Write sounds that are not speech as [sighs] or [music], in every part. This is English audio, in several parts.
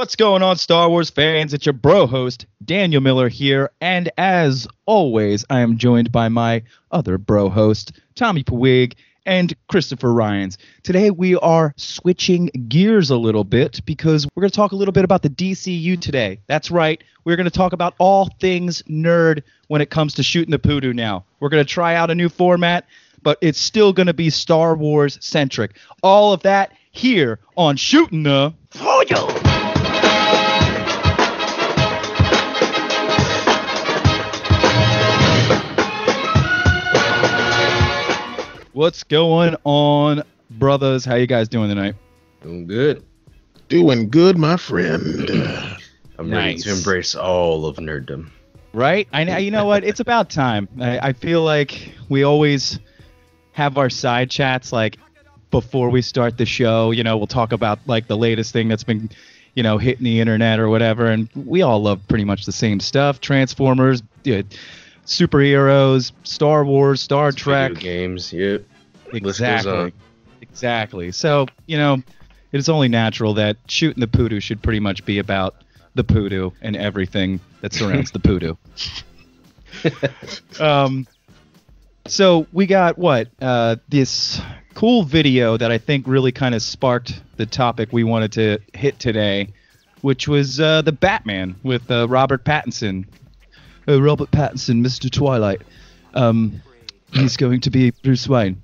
What's going on, Star Wars fans? It's your bro host, Daniel Miller here, and as always, I am joined by my other bro host, Tommy Pawig and Christopher Ryans. Today we are switching gears a little bit because we're going to talk a little bit about the DCU today. That's right, we're going to talk about all things nerd when it comes to shooting the poodoo now. We're going to try out a new format, but it's still going to be Star Wars centric. All of that here on Shooting the Poodoo. What's going on, brothers? How you guys doing tonight? Doing good. Doing good, my friend. [clears throat] I'm ready Nice. to embrace all of nerddom. Right? I know. You know what? It's about time. I, I feel like we always have our side chats like before we start the show. You know, we'll talk about like the latest thing that's been, you know, hitting the internet or whatever, and we all love pretty much the same stuff: Transformers, yeah, superheroes, Star Wars, Star Trek. Video games. Yep. Exactly. on. Exactly. So, you know, it is only natural that shooting the poodoo should pretty much be about the poodoo and everything that surrounds the poodoo. [laughs] um, so we got what? Uh, this cool video that I think really kind of sparked the topic we wanted to hit today, which was uh, the Batman with uh, Robert Pattinson. Uh, Robert Pattinson, Mr. Twilight. Um, he's going to be Bruce Wayne.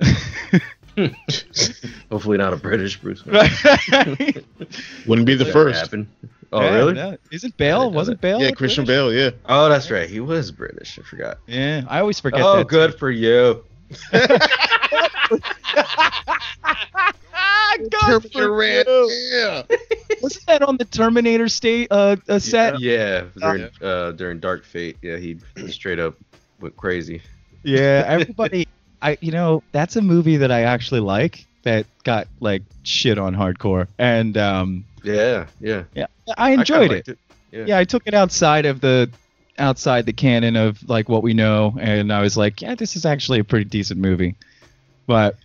[laughs] Hopefully not a British Bruce. Wayne. Right. [laughs] Wouldn't be the That first. happened. Oh Yeah, really? no, Isn't I Bale? Wasn't that. Bale? Yeah, Christian British? Bale. Yeah. Oh, that's right. He was British. I forgot. Yeah, I always forget oh, that. good for you. Ah, [laughs] good for Red. you. Yeah. Wasn't that on the Terminator state uh, uh set? Yeah, during uh, during Dark Fate. Yeah, he straight up went crazy. Yeah, everybody. I you know that's a movie that I actually like that got like shit on hardcore, and um Yeah, yeah. yeah, I I enjoyed it. it. Yeah. Yeah, I took it outside of the outside the canon of like what we know, and I was like, yeah, this is actually a pretty decent movie. But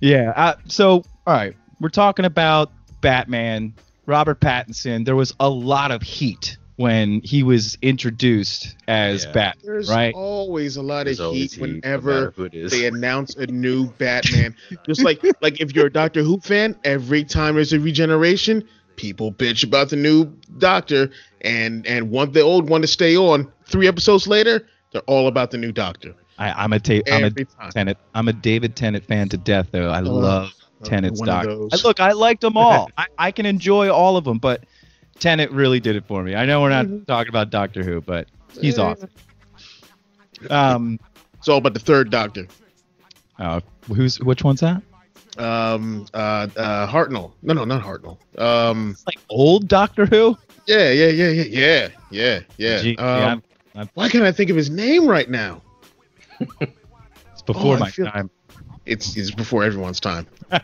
yeah, uh, so all right, we're talking about Batman, Robert Pattinson. There was a lot of heat when he was introduced as Yeah. Bat, There's right? always a lot of There's always heat heat, no whenever matter who it is. they announce a new Batman. Just like like if you're a Doctor Who fan, every time there's a regeneration, people bitch about the new Doctor and and want the old one to stay on. Three episodes later, they're all about the new Doctor. I, I'm a ta- I'm a Every time. Tennant. I'm a David Tennant fan to death, though. I oh, love Tennant's Doctor. I- Look, I liked them all. [laughs] I, I can enjoy all of them, but Tennant really did it for me. I know we're not Mhm. talking about Doctor Who, but he's Eh. awesome. Um, It's all about the third Doctor. uh, who's which one's that? Um, uh, uh, Hartnell. No, no, not Hartnell. Um, It's like old Doctor Who. yeah, yeah, yeah, yeah, yeah, yeah, yeah. Gee, um, yeah, I'm- I'm- why can't I think of his name right now? it's before oh, my feel- time. It's it's before everyone's time. [laughs]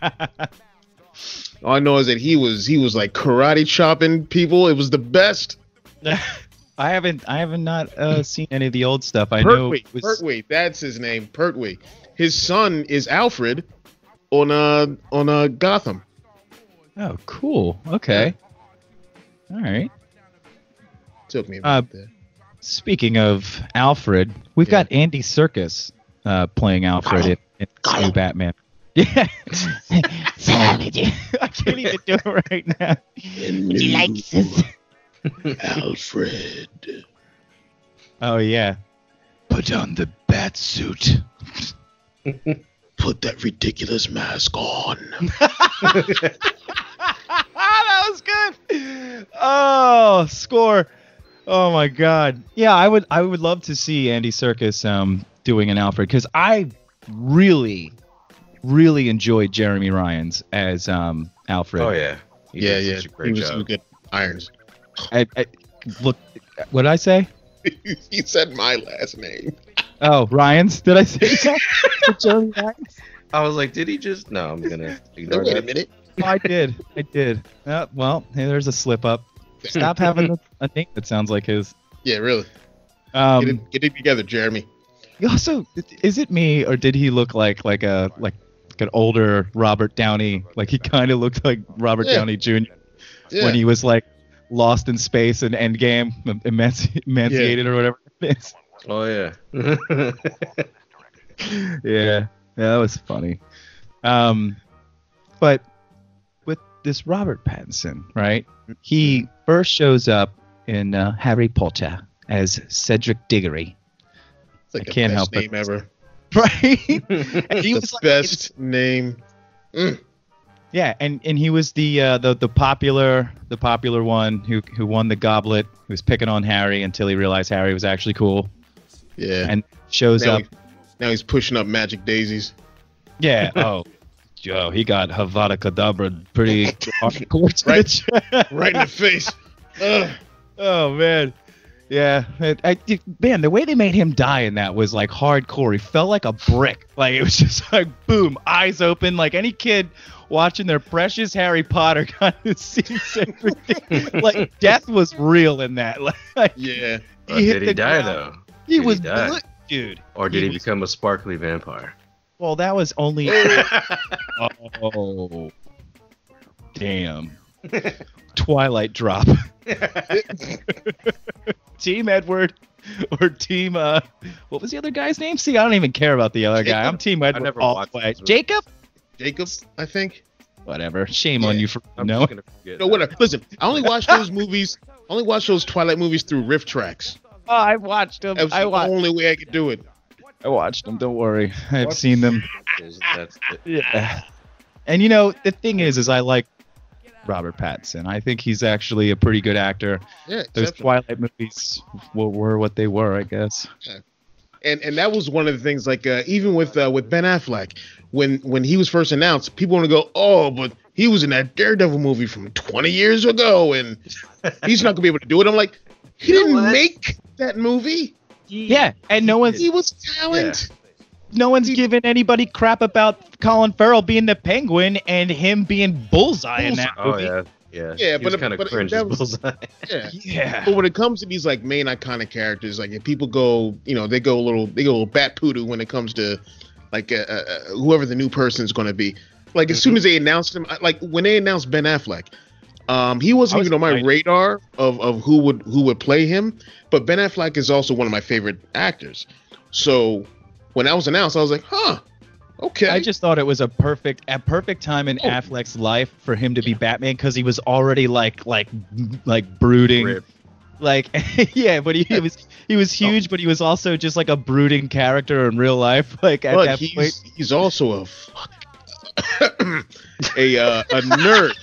All I know is that he was he was like karate chopping people. It was the best. [laughs] I haven't I haven't not uh, seen any of the old stuff. I know Pertwee, it was, Pertwee, that's his name. Pertwee. His son is Alfred on uh on uh Gotham. Oh, cool. Okay. All right. Took me a Uh, there. Speaking of Alfred, we've Yeah. got Andy Serkis uh, playing Alfred in, in the new Batman. Yeah. [laughs] [laughs] I can't even do it right now. He likes his Alfred. Oh yeah. Put on the bat suit. Put that ridiculous mask on. [laughs] that was good. Oh, score. Oh my god. Yeah, I would I would love to see Andy Serkis um doing an Alfred cuz I really really enjoyed Jeremy Ryan's as um Alfred. Oh yeah. He yeah, yeah. Such a he was, job. good. Irons. I, I, look what did I say? [laughs] he said my last name. Oh, Ryan's. Did I say [laughs] that? Jeremy Ryan's? I was like, did he just? No, I'm gonna [laughs] ignore Wait a that. minute. I did. I did. Uh, well, hey, there's a slip up. Stop having a, a name that sounds like his. Yeah, really. Get, Um, it, get it together, Jeremy. he also, is it me or did he look like like a like, like an older Robert Downey? Like he kind of looked like Robert Yeah. Downey Jr. Yeah. when he was like lost in space and Endgame, emanci- emancipated or whatever. it is. Oh yeah. [laughs] yeah, yeah, that was funny. Um, but with this Robert Pattinson, right? He first shows up in uh, Harry Potter as Cedric Diggory, It's like I the can't best help it. ever. [laughs] right? [laughs] and he the was like, best name. Mm. yeah, and and he was the uh, the the popular the popular one who who won the goblet. Who was picking on Harry until he realized Harry was actually cool, Yeah. and shows now, up. he- now he's pushing up magic daisies. Yeah. [laughs] Oh, Joe, he got Avada Kedavra pretty hardcore. the chest. Right in the face. Ugh. Oh man. Yeah, I, I- man, the way they made him die in that was like hardcore. He felt like a brick. Like it was [laughs] just like boom, eyes open. Like any kid watching their precious Harry Potter [laughs] kind of sees everything. [laughs] like death was real in that. Like Yeah. He hit did he die ground. though? he Did he was die? blo- dude. Or did he, was- become a sparkly vampire? Well, that was only. oh, damn. Twilight drop. [laughs] team Edward or team uh what was the other guy's name? See, I don't even care about the other guy. I'm team Edward never all the watched way. Jacob? Jacob, I think. Whatever. Shame on you for I'm no. just. No, whatever. Listen, I only watch those movies. I only watch those Twilight movies through RiffTrax. Oh, I watched them. That was I the watched. only way I could do it. I watched them. Don't worry. I've seen them. That's it. Yeah. And you know, the thing is, is I like Robert Pattinson. I think he's actually a pretty good actor. Yeah, Those. Twilight movies were, were what they were, I guess. and and that was one of the things. Like uh, even with uh, with Ben Affleck, when when he was first announced, people want to go, oh, but he was in that Daredevil movie from 20 years ago, and he's not gonna be able to do it. I'm like, he You didn't make that movie. Yeah, and no one's He was talent. No one's giving anybody crap about Colin Farrell being the Penguin and him being Bullseye in that Oh yeah, yeah. Yeah, but- kind of but cringe was- bullseye. [laughs] Yeah. Yeah. But when it comes to these like main iconic characters, like if people go, you know, they go a little, they go a little bat poodoo when it comes to like uh, uh, uh, whoever the new person is going to be. Like as soon as they announced him, like when they announced Ben Affleck, um, he wasn't I was even on my excited. radar of, of who would who would play him. But Ben Affleck is also one of my favorite actors. So when that was announced, I was like, huh, okay. I just thought it was a perfect a perfect time in Oh. Affleck's life for him to be Batman because he was already like like like brooding Rip. like [laughs] yeah but he, he was he was Oh. huge but he was also just like a brooding character in real life [laughs] like at but that he's point he's also a fuck, [coughs] a uh, a nerd.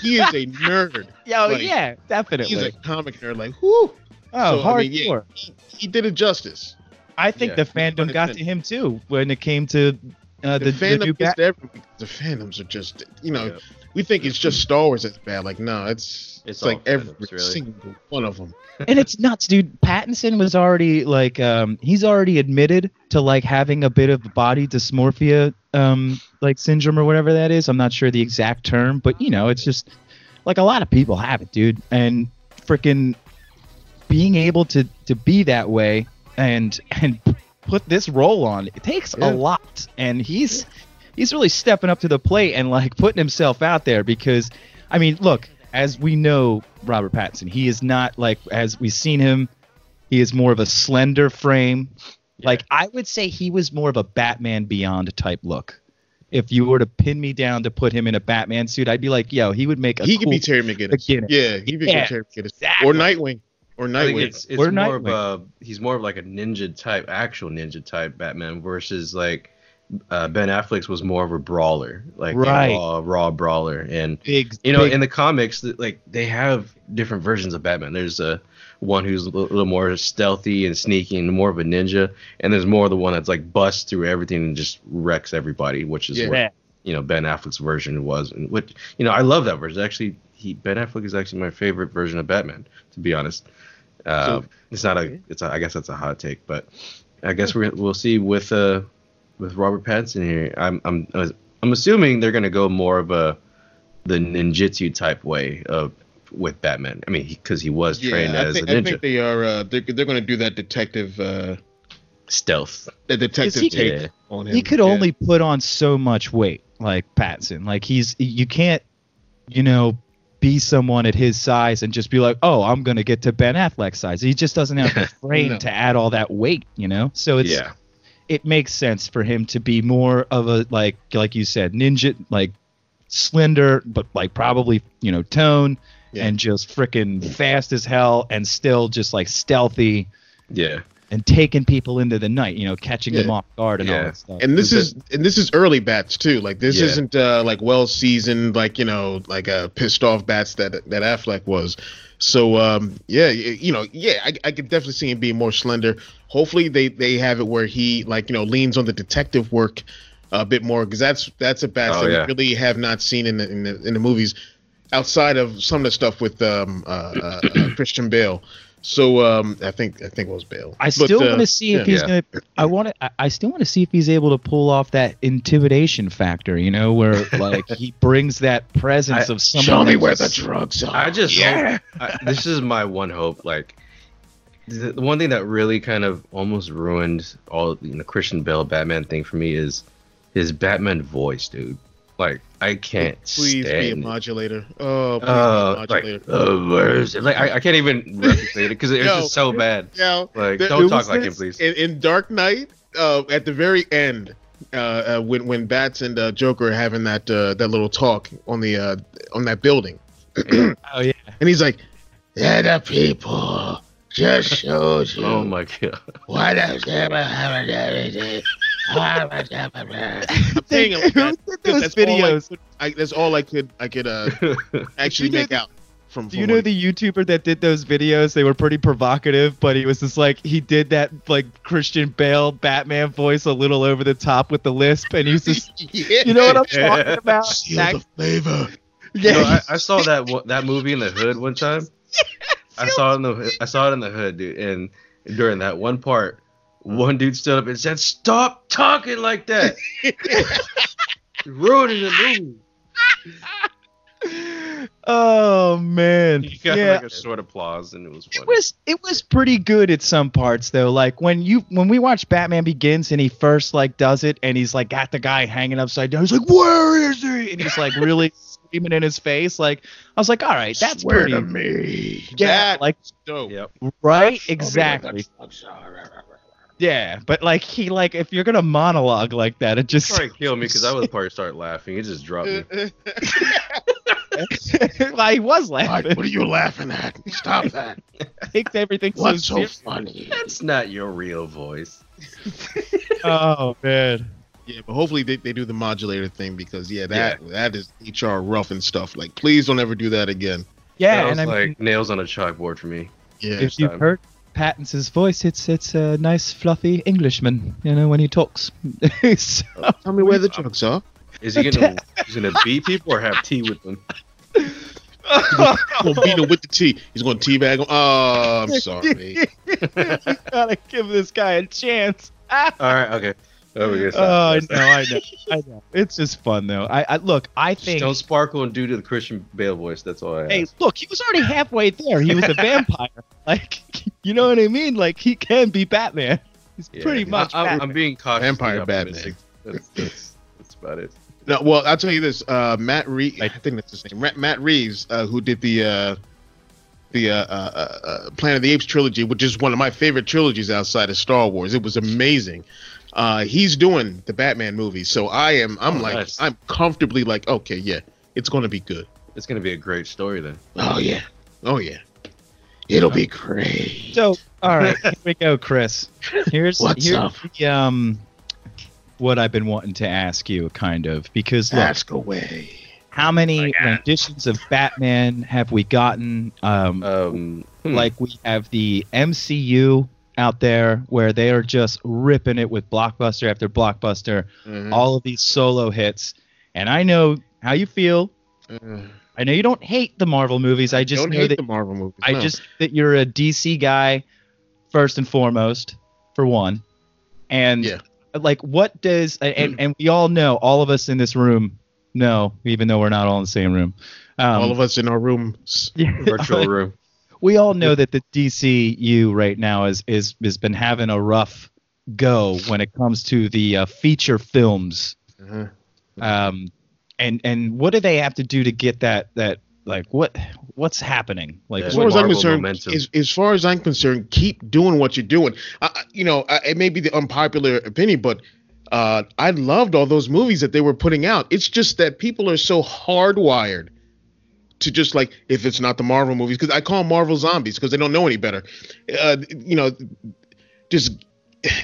He is a nerd. Yo, like, yeah definitely He's a comic nerd. Like, whoo. oh so, I mean, hardcore yeah, he, he did it justice. I think Yeah, the [laughs] fandom got to him too when it came to uh, The, the, the, fandom new gets Bat- to everyone because the fandoms are just, you know, Yeah. we think it's just Star Wars that's bad. Like, no, it's It's it's, like all every fandoms, really. single one of them. [laughs] and it's nuts, dude. Pattinson was already like, um, he's already admitted to like having a bit of body dysmorphia, um, like syndrome or whatever that is. I'm not sure the exact term, but you know, it's just like a lot of people have it, dude. And freaking being able to to be that way and and put this role on, it takes Yeah. a lot. And he's he's really stepping up to the plate and like putting himself out there because, I mean, look, as we know, Robert Pattinson, he is not like as we've seen him. He is more of a slender frame. Like I would say, he was more of a Batman Beyond type look. If you were to pin me down to put him in a Batman suit, I'd be like, yo, he would make a He cool could be Terry McGinnis. beginner. Yeah, he could Yeah, be Terry McGinnis. exactly. Or Nightwing. Or I Nightwing. it's it's Or more of Nightwing. a he's more of like a ninja type, actual ninja type Batman versus like uh, Ben Affleck's was more of a brawler, like Right. a raw, raw brawler, and big. you know big- in the comics like they have different versions of batman there's a one who's a little, little more stealthy and sneaky and more of a ninja and there's more of the one that's like busts through everything and just wrecks everybody which is Yeah. what you know ben affleck's version was and which you know i love that version actually he ben affleck is actually my favorite version of batman to be honest uh, So- it's not a it's a, i guess that's a hot take but i guess we're, we'll see with uh with robert pattinson here i'm i'm i'm assuming they're going to go more of a the ninjutsu type way of with Batman. I mean, because he, was trained I as think, a I ninja, think they are. Uh, they're they're going to do that detective, uh, stealth. the detective he- take Yeah. on him. he could Yeah. only put on so much weight, like Patson. Like he's you can't, you know, be someone at his size and just be like, oh, I'm gonna get to Ben Affleck size. He just doesn't have the [laughs] frame No. to add all that weight, you know. So it's yeah. it makes sense for him to be more of a like like you said, ninja like slender, but like probably you know tone Yeah. and just freaking fast as hell and still just like stealthy Yeah. And taking people into the night, you know, catching them off guard and all Yeah. that stuff. and this Is is and this is early bats too. Like this Yeah. isn't uh, like well seasoned, like you know, like uh, pissed off bats that that Affleck was. So um, yeah, you know, yeah, I, I could definitely see him being more slender. Hopefully they they have it where he like you know leans on the detective work a bit more because that's that's a bat Oh, that yeah. we really have not seen in the, in the in the movies outside of some of the stuff with um, uh, uh, uh, Christian Bale. So um, I think I think it was Bale. I still uh, want to see if yeah. he's gonna. I want to. I- I still want to see if he's able to pull off that intimidation factor. You know, where [laughs] like he brings that presence I- of someone. Show me where the drugs are. I just yeah. hope, I, this is my one hope. Like the, the one thing that really kind of almost ruined all you know Christian Bale Batman thing for me is his Batman voice, dude. Like I can't Please be a modulator. Oh, please Uh, be a like, modulator. uh, where is? Like I, I can't even replicate it because it's Yo. just so bad. Now, Like there- don't talk was like him, please. In, in Dark Knight, uh, at the very end, uh, uh, when when Bats and uh, Joker are having that uh, that little talk on the uh, on that building, Oh yeah. and he's like, "Yeah, the people just showed [laughs] you Oh my god. what has ever happened to everything." I'm saying it like that. Those 'cause that's all I videos. could- I, that's all I could I could uh, [laughs] actually make out from. Do you know what- the YouTuber that did those videos? They were pretty provocative, but he was just like he did that like Christian Bale Batman voice a little over the top with the lisp, and he was just [laughs] yeah. you know what I'm talking about? Seal That- the flavor. You know, yeah, I, I saw that that movie in the hood one time. [laughs] I saw it in the I saw it in the hood, dude. And during that one part, one dude stood up and said, "Stop talking like that." [laughs] Ruining the movie. [laughs] oh man, He got yeah. like a short applause, and it was It was it was pretty good at some parts though. Like when you when we watch Batman Begins and he first like does it and he's like got the guy hanging upside down. He's like, "Where is he?" And he's like really [laughs] screaming in his face. Like I was like, "All right, that's Swear pretty." to me. Yeah, That- like Dope. Yep. right, oh, exactly. Yeah, but like he like if you're gonna monologue like that, it just Trying to kill me because I was probably start laughing. It just dropped me. [laughs] well, he was What, laughing. what are you laughing at? Stop that. [laughs] Takes everything so What's so serious. funny? That's not your real voice. [laughs] Oh man. Yeah, but hopefully they, they do the modulator thing because yeah, that that is HR rough and stuff. Like, please don't ever do that again. Yeah, that was and I like mean, nails on a chalkboard for me. Yeah. if you've time. heard Pattinson's voice, it's it's a nice fluffy Englishman, you know, when he talks. [laughs] So- Tell me where the [laughs] drugs are. Is he gonna [laughs] he's gonna beat people or have tea with them? He's gonna beat him with the tea. He's gonna teabag him. Oh, I'm sorry. you gotta give this guy a chance. All right, okay. Oh, we gotta Oh, I know, I know, I know. It's just fun though. I, I look, I Just think. don't sparkle and do to the Christian Bale voice. That's all I Hey, ask. look, he was already halfway there. He was a [laughs] vampire. Like, you know what I mean? Like, he can be Batman. He's Yeah, pretty much I, am Batman. I'm being cautious. Vampire Batman. That's, that's, that's about it. No, well, I'll tell you this. Uh, Matt Reeves, I think that's his name. Matt Reeves, uh, who did the uh, the uh, uh, uh, uh, Planet of the Apes trilogy, which is one of my favorite trilogies outside of Star Wars. It was amazing. Uh, he's doing the Batman movie, so I am. I'm Oh, like, nice. I'm comfortably like, okay, yeah, it's gonna be good. It's gonna be a great story then. Oh yeah, oh yeah, it'll be great. So, all right, here we go, Chris. Here's What's here's up? the, um what I've been wanting to ask you, kind of, because look, Ask away. how many renditions of Batman have we gotten? Um, Um, hmm. like we have the MCU out there where they are just ripping it with blockbuster after blockbuster, Mhm. all of these solo hits. And I know how you feel. Uh, I know you don't hate the Marvel movies. I just don't know hate that the Marvel movies. I just that you're a DC guy first and foremost, for one. And Yeah. like what does and and we all know, all of us in this room know, even though we're not all in the same room. Um, all of us in our rooms. [laughs] yeah, virtual room. We all know that the DCU right now is is has been having a rough go when it comes to the uh, feature films. Uh-huh. Um, and and what do they have to do to get that that like what what's happening? Like as far as I'm concerned, as, as far as I'm concerned, keep doing what you're doing. I, you know, I, it may be the unpopular opinion, but uh, I loved all those movies that they were putting out. It's just that people are so hardwired to just like if it's not the Marvel movies, because I call them Marvel zombies because they don't know any better. Uh, you know, just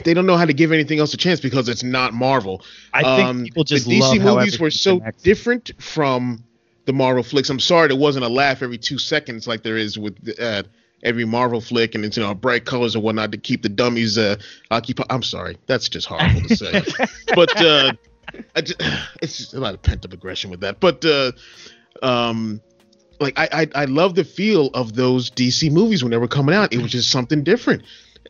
they don't know how to give anything else a chance because it's not Marvel. I think Um, people just the DC movies were so connects. different from the Marvel flicks. I'm sorry there wasn't a laugh every two seconds like there is with uh, every Marvel flick, and it's you know bright colors and whatnot to keep the dummies uh, occupied. I'm sorry, that's just horrible to say, [laughs] but uh, I ju- [sighs] it's just a lot of pent up aggression with that. But uh, um, like I, I I love the feel of those DC movies when they were coming out. It was just something different.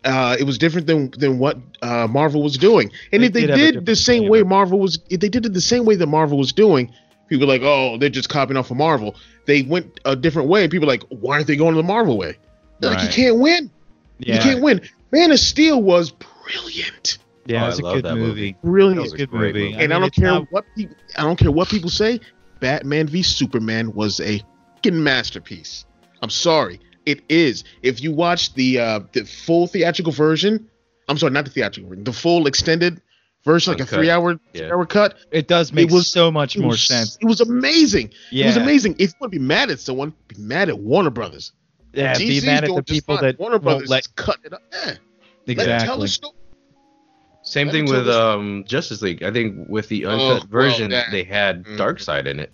Uh, it was different than than what uh, Marvel was doing. And They if they did did the same flavor. way Marvel was, if they did it the same way that Marvel was doing, people were like, oh, they're just copying off of Marvel. They went a different way. People were like, why aren't they going the Marvel way? They're Like you can't win. yeah, You can't win. Man of Steel was brilliant. yeah, Oh, it's I a love good that movie. movie. Brilliant. was It's a good movie. movie. and I, mean, don't care not- what people I don't care what people say. Batman v Superman was a fucking masterpiece. I'm sorry, it is. If you watch the uh, the full theatrical version, I'm sorry, not the theatrical version, the full extended version, like Uncut. a three hour Yeah. hour cut. It does make it was- so much It more was, sense. It was amazing. Yeah, It was amazing. If you want to be mad at someone, be mad at Warner Brothers. Yeah, be mad at the people that Warner won't Brothers let is cutting it up. Yeah, let them tell exactly. the. Same Let thing with um Justice League. I think with the Oh, uncut well, version, that- they had Darkseid in it.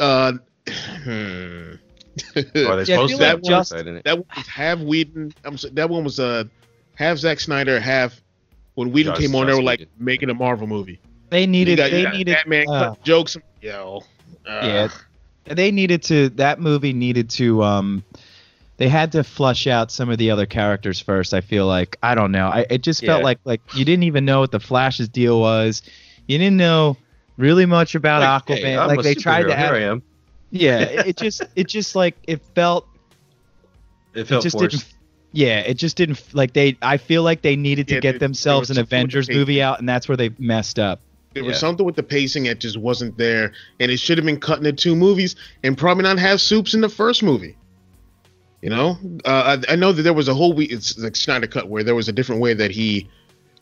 Uh, hmm. Or they supposed to like have just- Darkseid in it. That one was half Whedon. I'm so, that one was uh half Zack Snyder, half when Whedon Joss- came on. They were like Whedon. making a Marvel movie. They needed. got, they got needed. Batman uh, jokes. Yo, uh, yeah, they needed to. That movie needed to. Um, they had to flush out some of the other characters first. I feel like I don't know. I it just felt Yeah. like like you didn't even know what the Flash's deal was. You didn't know really much about Like, Aquaman. hey, like they tried to have. Here. I am. Yeah, [laughs] it, it just it just like it felt It it felt just forced. didn't. Yeah, it just didn't like they. I feel like they needed to Yeah, get there- there themselves was an something the Avengers movie out, and that's where they messed up. There was something with the pacing that just wasn't there, and it should have been cut into two movies, and probably not have soups in the first movie. You know, uh, I, I know that there was a whole week. It's like Snyder cut where there was a different way that he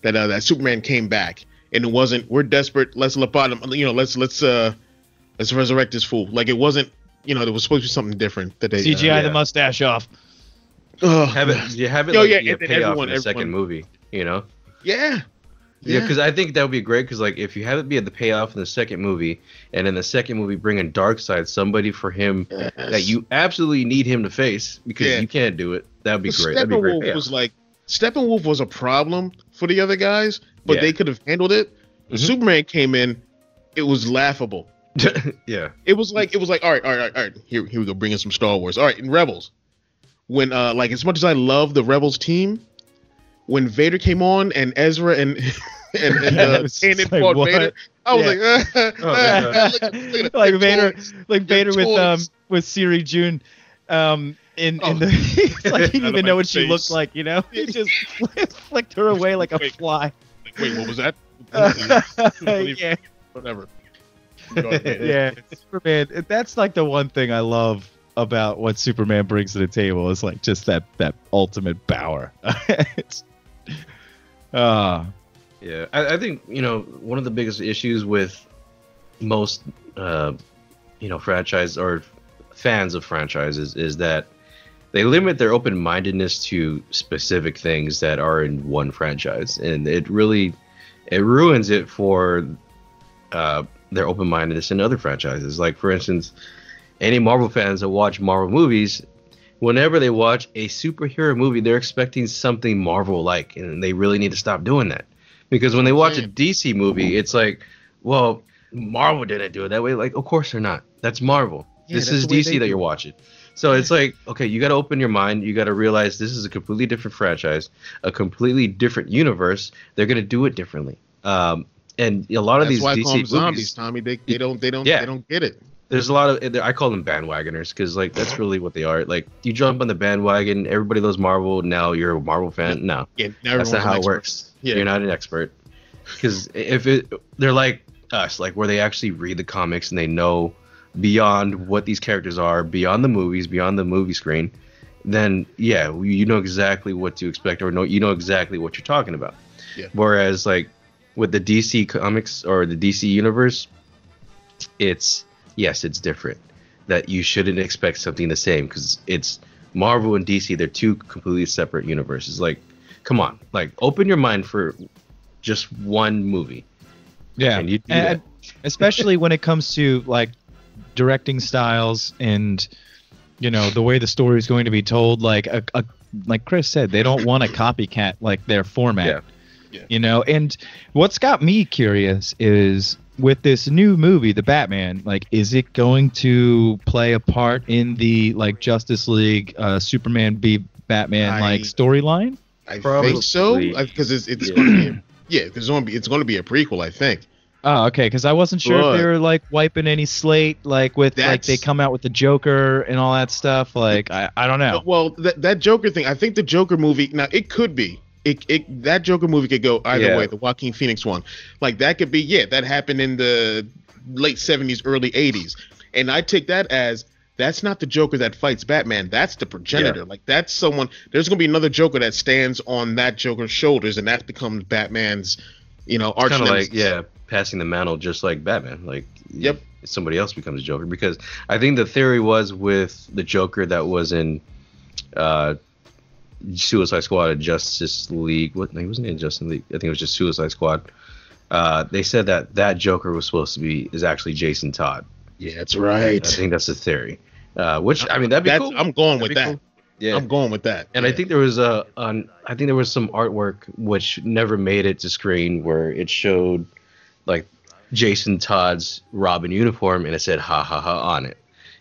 that uh, that Superman came back, and it wasn't we're desperate. Let's lobotom. You know, let's let's uh let's resurrect this fool. Like it wasn't. You know, there was supposed to be something different that they CGI Uh, the mustache off. ugh. have it. You have it Yo, like yeah, be a and then everyone- in the second movie. You know. yeah. Yeah, because I think that would be great. Because like, if you have it be at the payoff in the second movie, and in the second movie bring in Darkseid, somebody for him that you absolutely need him to face because Yeah. you can't do it. That would be great. That'd be Steppenwolf great. payoff. was like Steppenwolf was a problem for the other guys, but Yeah. they could have handled it. When Mhm. Superman came in, it was laughable. [laughs] yeah. It was like it was like all right, all right, all right. Here, here we go, bring in some Star Wars. All right, in Rebels, when uh like as much as I love the Rebels team, when Vader came on and Ezra and [laughs] and, and uh, Kanan like, fought what? Vader, I was Yeah. like, [laughs] Oh, look at- look like Vader, toys. like Vader with toys. um with Siri June, um in Oh. in the it's like he didn't even know what she looked like, you know. He just flicked her away like a Wait. fly. Like, Wait, what was that? yeah, Whatever. [laughs] yeah. Superman. That's like the one thing I love about what Superman brings to the table is like just that that ultimate power. [laughs] it's, uh, Yeah, I, I think you know one of the biggest issues with most uh, you know franchise or fans of franchises is that they limit their open mindedness to specific things that are in one franchise, and it really it ruins it for uh, their open mindedness in other franchises. Like for instance, any Marvel fans that watch Marvel movies. Whenever they watch a superhero movie, they're expecting something Marvel like, and they really need to stop doing that because when they watch a DC movie, it's like, well, Marvel didn't do it that way. Like, of course they're not. That's Marvel. Yeah, this that's is DC that you're watching. So it's like, okay, you got to open your mind. You got to realize this is a completely different franchise, a completely different universe. They're gonna do it differently. Um, and a lot of That's these why I DC call them movies, zombies, Tommy. They, they don't they don't Yeah. they don't get it. there's a lot of I call them bandwagoners because like that's really what they are. Like you jump on the bandwagon, everybody loves Marvel. Now you're a Marvel fan. No, Yeah, that's not how it works. Yeah. You're not an expert. Because if it, they're like us, like where they actually read the comics and they know beyond what these characters are, beyond the movies, beyond the movie screen, then yeah, you know exactly what to expect, or know you know exactly what you're talking about. Yeah. Whereas like with the DC comics or the DC universe, it's yes, it's different. That you shouldn't expect something the same because it's Marvel and DC. They're two completely separate universes. Like, come on, like open your mind for just one movie. Yeah, And and [laughs] especially when it comes to like directing styles and you know the way the story is going to be told. Like a, a like Chris said, they don't want to copycat like their format. Yeah. Yeah. You know, and what's got me curious is with this new movie, The Batman. Like, is it going to play a part in the like Justice League, uh, Superman v Batman like storyline? I Probably. think so because it's it's Yeah. going to be a, yeah because it's going to be it's going to be a prequel I think. Oh, okay. Because I wasn't sure if they were like wiping any slate, like with like they come out with the Joker and all that stuff. Like I, I don't know. Well, that that Joker thing, I think the Joker movie. Now it could be. It, it that Joker movie could go either Yeah. way. The Joaquin Phoenix one, like that could be. Yeah, that happened in the late seventies, early eighties, and I take that as that's not the Joker that fights Batman. That's the progenitor. Yeah. Like that's someone. There's gonna be another Joker that stands on that Joker's shoulders, and that becomes Batman's. You know, arch kind of nemesis. like yeah, passing the mantle just like Batman. Like Yep. somebody else becomes Joker because I think the theory was with the Joker that was in uh, Suicide Squad and Justice League. What? No, he wasn't in Justice League. I think it was just Suicide Squad. Uh, they said that that Joker was supposed to be is actually Jason Todd. Yeah, that's right. I think that's the theory. Uh, which I mean that'd be That's, cool. I'm going That'd with that. cool. Yeah. I'm going with that. And I think there was a, an, I think there was some artwork which never made it to screen where it showed like Jason Todd's Robin uniform and it said ha ha ha on it.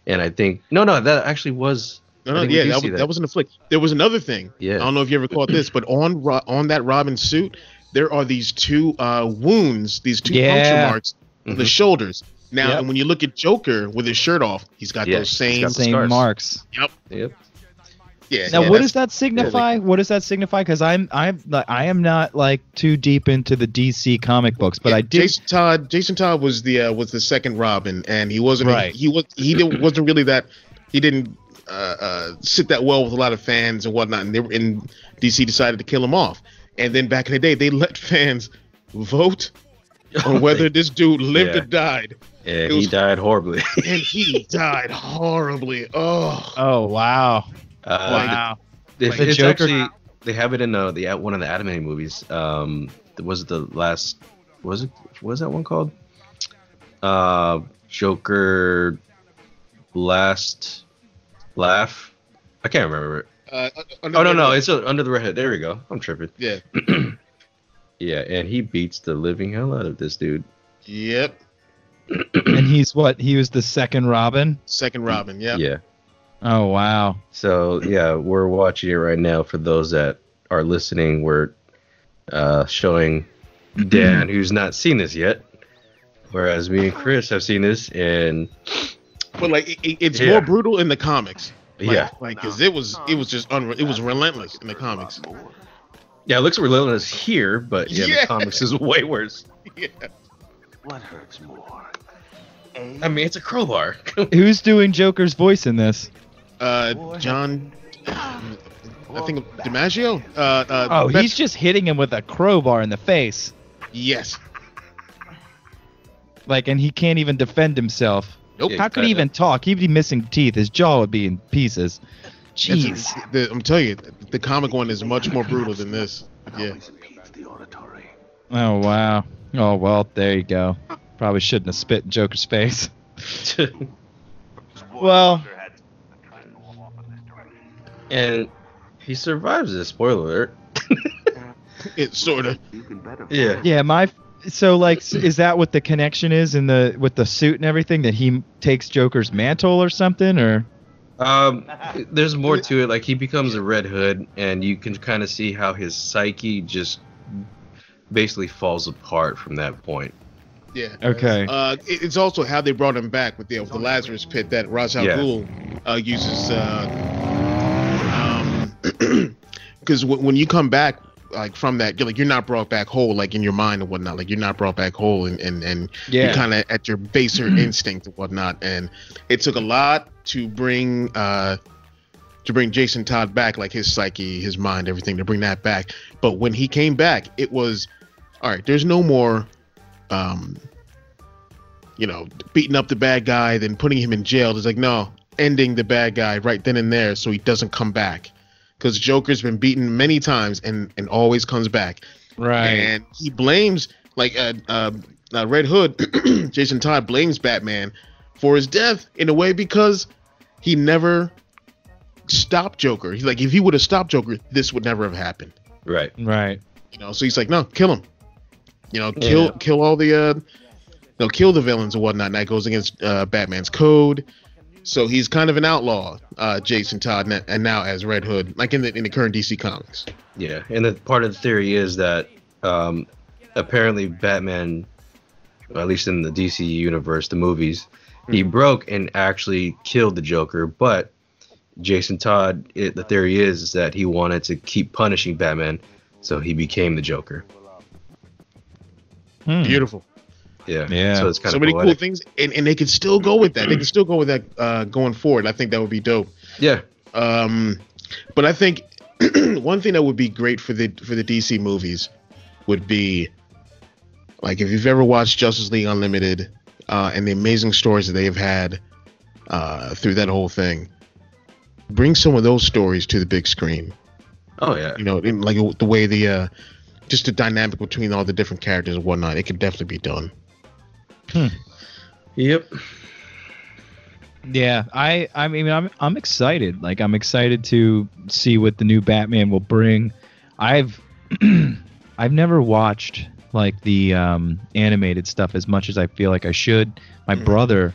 And I think no no that actually was No, no, yeah, that was, that. that. was in the flick. There was another thing. Yeah. I don't know if you ever caught this, but on Ro- on that Robin suit, there are these two uh, wounds, these two Yeah. puncture marks on the Mhm. shoulders. Now, Yep. and when you look at Joker with his shirt off, he's got Yeah, those same. got Same marks. yep. Yep. yeah. Now, yeah, what does that signify? what does that signify? Because I'm I'm like, I am not like too deep into the DC comic books, but yeah, I did. Jason Todd. Jason Todd was the uh, was the second Robin, and he wasn't. Right. He, was. He didn't, wasn't really that. He didn't uh, uh, sit that well with a lot of fans and whatnot, and they were, and DC decided to kill him off. And then back in the day, they let [laughs] fans vote [laughs] on whether this dude lived Yeah. or died, Yeah, It he died horribly. [laughs] and he died horribly. Oh, Oh wow! Uh, wow! the- The it's Joker- actually they have it in uh, the one of the animated movies. Um, was it the last? Was it? Was that one called? Uh, Joker, last laugh. I can't remember it. uh, Oh no no, it's uh, under the red hood. There we go. I'm tripping. yeah, [clears throat] Yeah, and he beats the living hell out of this dude. yep. [clears throat] and he's what? He was the second Robin. Second Robin, yeah. Yeah. Oh wow! So yeah, we're watching it right now. For those that are listening, we're uh, showing Dan, who's not seen this yet, whereas me and Chris have seen this, and But like, it, it- it's Yeah. more brutal in the comics. Like, yeah, like because it was it was just unre- it was relentless in the comics. yeah, it looks relentless here, but yeah, Yeah. the comics is way worse. [laughs] Yeah. What hurts more? I mean, it's a crowbar. [laughs] Who's doing Joker's voice in this? Uh, John, I think DiMaggio. Uh, uh, Oh, Beth- he's just hitting him with a crowbar in the face, yes. like, and he can't even defend himself. Nope. How could he even talk? He'd be missing teeth. His jaw would be in pieces. Jeez. It's- the- I'm telling you, the comic one is much more brutal than this. Yeah. Always impedes the auditory. Oh wow. Oh well, there you go. Probably shouldn't have spit in Joker's face. [laughs] Well, and he survives this. Spoiler alert. [laughs] It sort of. You can better Yeah. yeah, my so like is that what the connection is in the with the suit and everything that he takes Joker's mantle or something or Um, there's more to it. Like he becomes a Red Hood, and you can kind of see how his psyche just basically falls apart from that point. Yeah. okay. Uh, it's also how they brought him back with the, with the Lazarus pit that Ra's al Yeah. Ghul uh, uses. [clears throat] Because w- when you come back like from that. You're like you're not brought back whole, like in your mind and whatnot. Like you're not brought back whole, and and and Yeah. you're kind of at your baser [clears throat] instinct and whatnot. And it took a lot to bring uh to bring Jason Todd back, like his psyche, his mind, everything to bring that back. But when he came back, it was all right. There's no more, um, you know, beating up the bad guy, then putting him in jail. It's like no, ending the bad guy right then and there, so he doesn't come back. Because Joker's been beaten many times and and always comes back Right. and he blames like uh, uh, uh, Red Hood, [clears throat] Jason Todd blames Batman for his death in a way because he never stopped Joker. He's like, if he would have stopped Joker, this would never have happened. Right. right. You know, so he's like, no, kill him. You know, kill Yeah. kill all the uh, you know, kill the villains and whatnot. And that goes against uh, Batman's code. So he's kind of an outlaw, uh, Jason Todd, and- and now as Red Hood, like in the in the current DC comics. Yeah, and the part of the theory is that um, apparently Batman, at least in the DC universe, the movies, he broke and actually killed the Joker. But Jason Todd, it, the theory is, is that he wanted to keep punishing Batman, so he became the Joker. Hmm. Beautiful. Yeah, Yeah. So it's kind so of many poetic. cool things, and, and they could still go with that. They can still go with that uh, going forward. I think that would be dope. Yeah, Um, but I think [clears throat] one thing that would be great for the for the DC movies would be like if you've ever watched Justice League Unlimited uh, and the amazing stories that they have had uh, through that whole thing. Bring some of those stories to the big screen. oh yeah, You know, in, like the way the uh, just the dynamic between all the different characters and whatnot. It could definitely be done. Yep. Yeah, I I mean I'm I'm excited. Like I'm excited to see what the new Batman will bring. I've [clears throat] I've never watched like the um animated stuff as much as I feel like I should. My Mhm. brother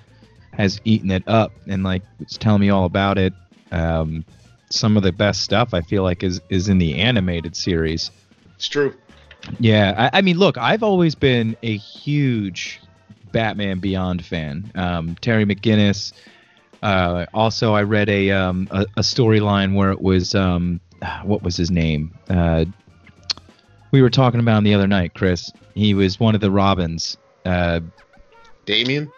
has eaten it up and like was telling me all about it. Um some of the best stuff I feel like is is in the animated series. It's true. Yeah, I, I mean, look, I've always been a huge Batman Beyond fan. Um, Terry McGinnis. Uh, also, I read a um, a, a storyline where it was um, what was his name? Uh, we were talking about him the other night, Chris. He was one of the Robins. Uh, Damien.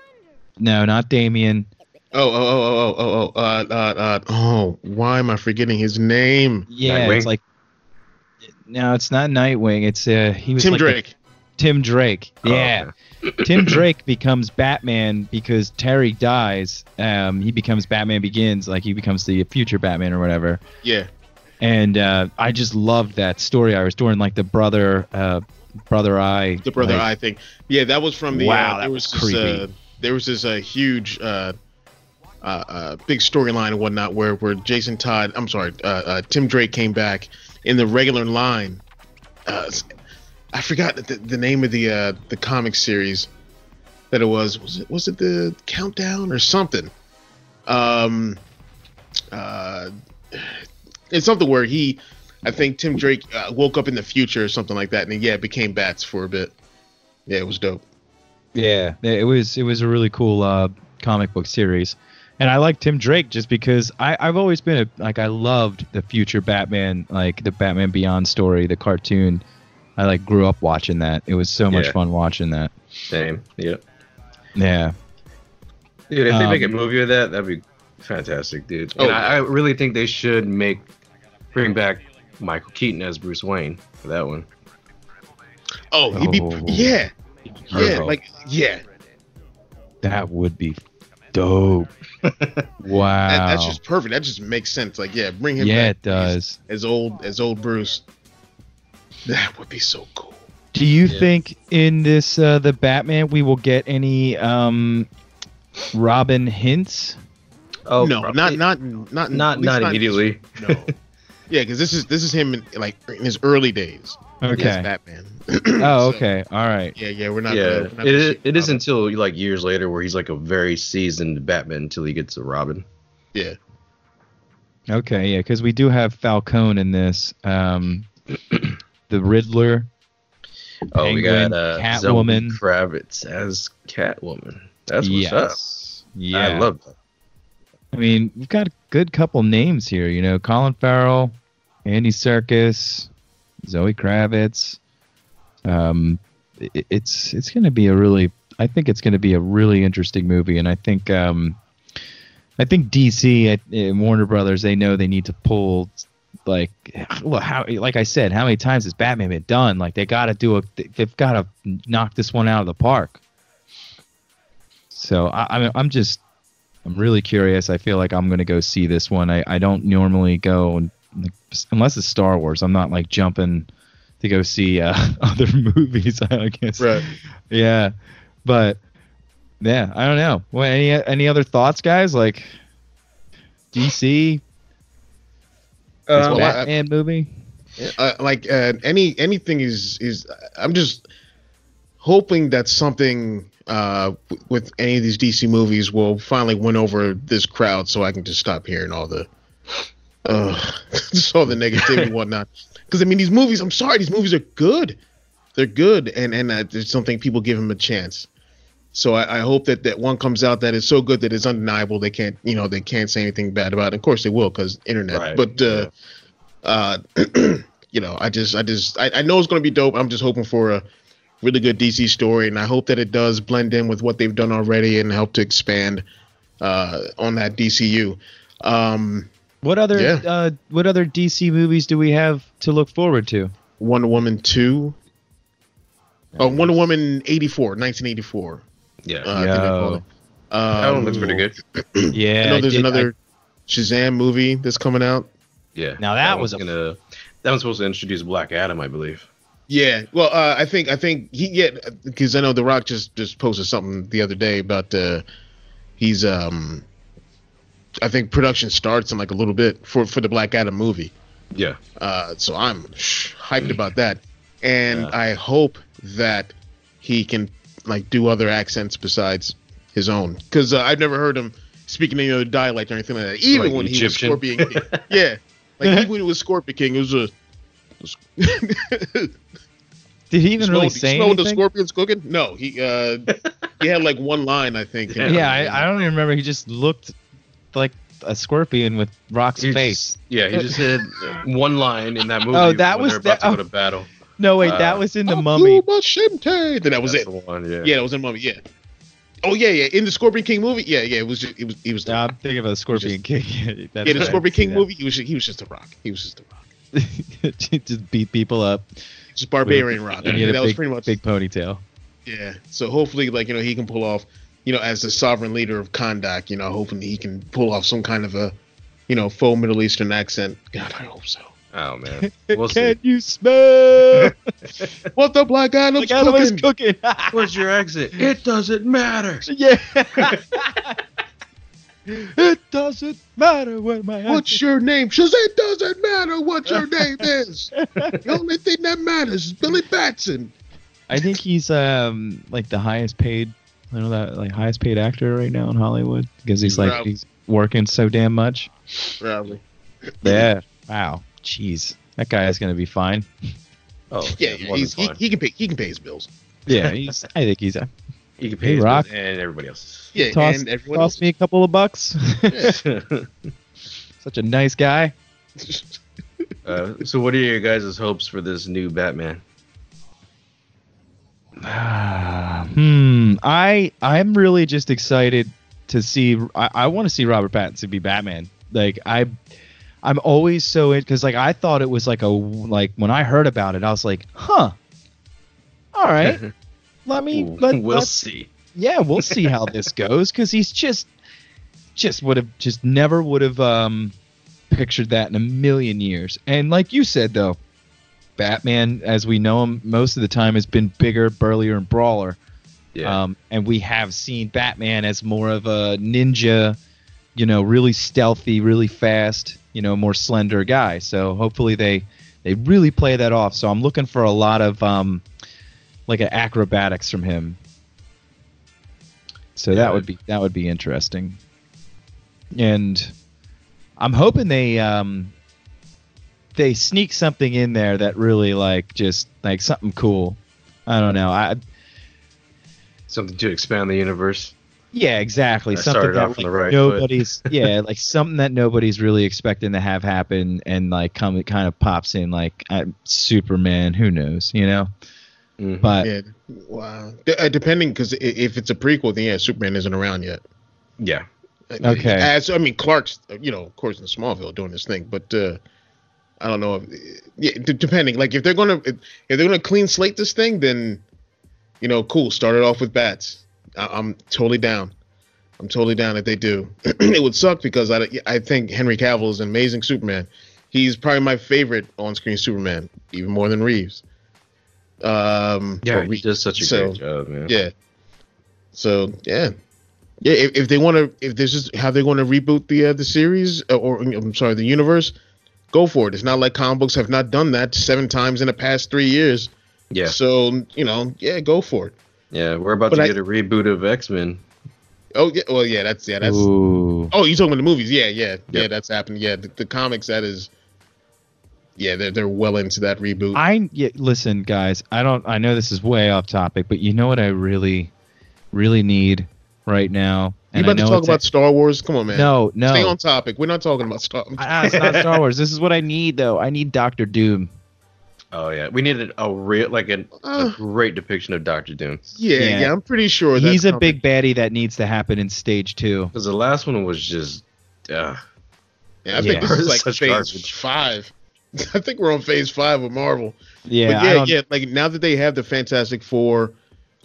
no, not Damien. Oh, oh, oh, oh, oh, oh, uh, uh, uh, oh, why am I forgetting his name? Yeah, Nightwing? it's like no, it's not Nightwing. It's uh, he was Tim like the- Drake. Tim Drake. Oh, Yeah. Tim Drake becomes Batman because Terry dies. Um, he becomes Batman Begins, like he becomes the future Batman or whatever. Yeah. And uh, I just loved that story. I was doing like the brother, uh, brother eye. The brother like, eye thing. Yeah, that was from the. Wow, uh, that there was was, this, creepy. uh, there was this uh, huge, uh, uh, uh, big storyline and whatnot where where Jason Todd, I'm sorry, uh, uh, Tim Drake came back in the regular line. I forgot the, the name of the uh, the comic series that it was. Was it was it the Countdown or something? Um, uh, it's something where he, I think Tim Drake uh, woke up in the future or something like that, and then, yeah, it became Bats for a bit. Yeah, it was dope. Yeah, it was it was a really cool uh, comic book series, and I like Tim Drake just because I I've always been a like I loved the future Batman like the Batman Beyond story the cartoon. I like grew up watching that. It was so much Yeah. fun watching that. Same. Yep. Yeah. Dude, if they make a Um, movie of that, that'd be fantastic, dude. Oh, and I, I really think they should make bring back Michael Keaton as Bruce Wayne for that one. Oh, he'd be Oh. yeah, yeah, Perfect. like yeah. That would be dope. [laughs] wow. That, that's just perfect. That just makes sense. Like yeah, bring him yeah, back it does. as old as old Bruce. That would be so cool. Do you Yeah. think in this uh, the Batman we will get any um Robin hints? Oh no, probably- not not not not at least not immediately. No. [laughs] yeah, because this is this is him in, like in his early days Okay. Batman. [clears throat] Oh, So, okay. All right. Yeah, yeah, we're not. yeah, gonna, we're not it gonna is, see it is until like years later where he's like a very seasoned Batman until he gets to Robin. Yeah, Okay, yeah, because we do have Falcone in this. Um, the Riddler. Oh, we got uh, Catwoman. Zoe Kravitz as Catwoman. That's what's up. yes. Yeah. I love that. I mean, we've got a good couple names here. You know, Colin Farrell, Andy Serkis, Zoe Kravitz. Um, it, it's it's going to be a really I think it's going to be a really interesting movie, and I think um, I think DC at, and Warner Brothers they know they need to pull like well how like I said how many times has Batman been done like they got to do a they've got to knock this one out of the park. So I, I'm I'm just I'm really curious. I feel like I'm gonna go see this one. I, I don't normally go and unless it's Star Wars. I'm not like jumping to go see uh, [laughs] other [laughs] movies. I guess. Right. Yeah, but yeah, I don't know. Well, any any other thoughts, guys? Like DC, Um, I- Batman movie. uh, like uh, any anything is is I'm just hoping that something uh, with any of these DC movies will finally win over this crowd, so I can just stop hearing all the uh, [laughs] just all the negativity and whatnot. [laughs] Because I mean, these movies. I'm sorry, these movies are good. They're good, and and I just don't think people give them a chance. So I, I hope that that one comes out that is so good that it's undeniable. They can't, you know, they can't say anything bad about it. Of course they will, because internet. Right, But uh, uh, [clears throat] you know, I just, I just, I, I know it's going to be dope. I'm just hoping for a really good DC story, and I hope that it does blend in with what they've done already and help to expand uh, on that DCU. Um, What other Yeah. uh, what other DC movies do we have to look forward to? Wonder Woman two. Oh, Wonder Woman 84, 1984. Yeah. Uh, I think they call. Um, that one looks pretty good. Yeah, [clears throat] I know there's did- another Shazam movie that's coming out. Yeah. Now that one's was a- gonna. That one's supposed to introduce Black Adam, I believe. Yeah, well, uh, I think I think he yeah because I know The Rock just just posted something the other day about uh he's um I think production starts in like a little bit for for the Black Adam movie. Yeah. Uh, so I'm hyped about that, and Yeah. I hope that he can like do other accents besides his own because uh, I've never heard him speaking any other dialect or anything like that. Even Like when he was Egyptian? Scorpion King, [laughs] yeah, like even when he was Scorpion King, it was a. Did he even [laughs] smell, really say smell what the scorpion's cooking? No, he uh he had like one line I think. in [laughs] it. Yeah, I, I don't even remember. He just looked like a scorpion with Rock's He face. just- yeah, he just said one line in that movie. Oh, that when was they're about that- to go to battle. No, wait, Uh, that was in the Akuma Mummy. Shinte. Then that was That's it. the one. Yeah. Yeah, that was in Mummy. Yeah. Oh yeah, yeah. In the Scorpion King movie, yeah, yeah. It was just, it was he was the, No, I'm thinking of a Scorpion King. [laughs] That's yeah the Scorpion I see King movie. He was he was just a rock. He was just a rock. [laughs] just beat people up. Just barbarian rock. And he had that a was big, pretty much big ponytail. yeah. So hopefully, like you know, he can pull off, you know, as the sovereign leader of Kahndaq, you know, hoping he can pull off some kind of a, you know, faux Middle Eastern accent. God, I hope so. Oh man. [laughs] We'll see. Can you smell? [laughs] What the Black Adam's Like Adam is cooking? cooking. What's your exit? [laughs] It doesn't matter. yeah. it doesn't matter what my What's your name? She says it doesn't matter what your name is. the only thing that matters is Billy Batson. I think he's um like the highest paid, I know that like highest paid actor right now in Hollywood because he's like Probably. he's working so damn much. Probably. Yeah. Wow. Jeez. That guy is gonna be fine. [laughs] Oh Yeah, more he's, he, he can pay he can pay his bills. Yeah. He's. I think he's. A, He can Hey, pay his Rock. bills and everybody else. Yeah, toss, and everyone toss else. me a couple of bucks. [laughs] [laughs] Such a nice guy. uh, so, what are your guys' hopes for this new Batman? [sighs] hmm. I I'm really just excited to see. I, I want to see Robert Pattinson be Batman. Like I, I'm always so it because like I thought it was like a like when I heard about it, I was like, huh. All right. [laughs] Let me. Let, we'll let's- see. yeah, we'll see how [laughs] this goes because he's just just would have just never would have um pictured that in a million years. And like you said though, Batman as we know him most of the time has been bigger, burlier and brawler. Yeah. Um and we have seen Batman as more of a ninja, you know, really stealthy, really fast, you know, more slender guy. So hopefully they they really play that off. So I'm looking for a lot of um like an acrobatics from him. So Yeah. that would be that would be interesting. And I'm hoping they um they sneak something in there that really like just like something cool. I don't know. I Something to expand the universe. Yeah, exactly. That something that off like, the right foot. nobody's yeah, like something that nobody's really expecting to have happen, and like come it kind of pops in like uh, Superman. Who knows, you know? Mhm. But Yeah. Wow. D- uh, depending, because if it's a prequel, then yeah, Superman isn't around yet. yeah, Okay. As I mean, Clark's, you know, of course, in Smallville doing this thing, but uh, I don't know. If, yeah, d- depending. Like if they're gonna if, if they're gonna clean slate this thing, then you know, cool. Start it off with bats. I, I'm totally down. I'm totally down if they do. [clears throat] it would suck because I I think Henry Cavill is an amazing Superman. He's probably my favorite on-screen Superman, even more than Reeves. Um, yeah. He Reeves. does such a So, great job, man. Yeah. So yeah, yeah. If, if they want to, if this is how they're going to reboot the uh, the series, uh, or I'm sorry, the universe, go for it. It's not like comic books have not done that seven times in the past three years. yeah, So you know, yeah, go for it. Yeah. We're about But to I- get a reboot of X Men. Oh yeah, well yeah, that's yeah, that's. ooh, Oh, you talking about the movies? Yeah, yeah, yeah. That's happened. Yeah, the, the comics that is. Yeah, they're they're well into that reboot. I yeah, listen, guys. I don't. I know this is way off topic, but you know what I really, really need right now. you And I about to talk it's about Star Wars? Come on, man. no, no. Stay on topic. We're not talking about Star. Ah, it's not Star Wars. This is what I need, though. I need Doctor Doom. Oh yeah, we needed a real like a, a Uh. great depiction of Doctor Doom Yeah, Yeah. yeah, I'm pretty sure that He's a comic- big baddie that needs to happen in stage two. because the last one was just. Uh, Yeah, I think Yeah. this [laughs] is like Such phase garbage. five. [laughs] I think we're on phase five with Marvel. Yeah, but yeah, yeah. Like now that they have the Fantastic Four,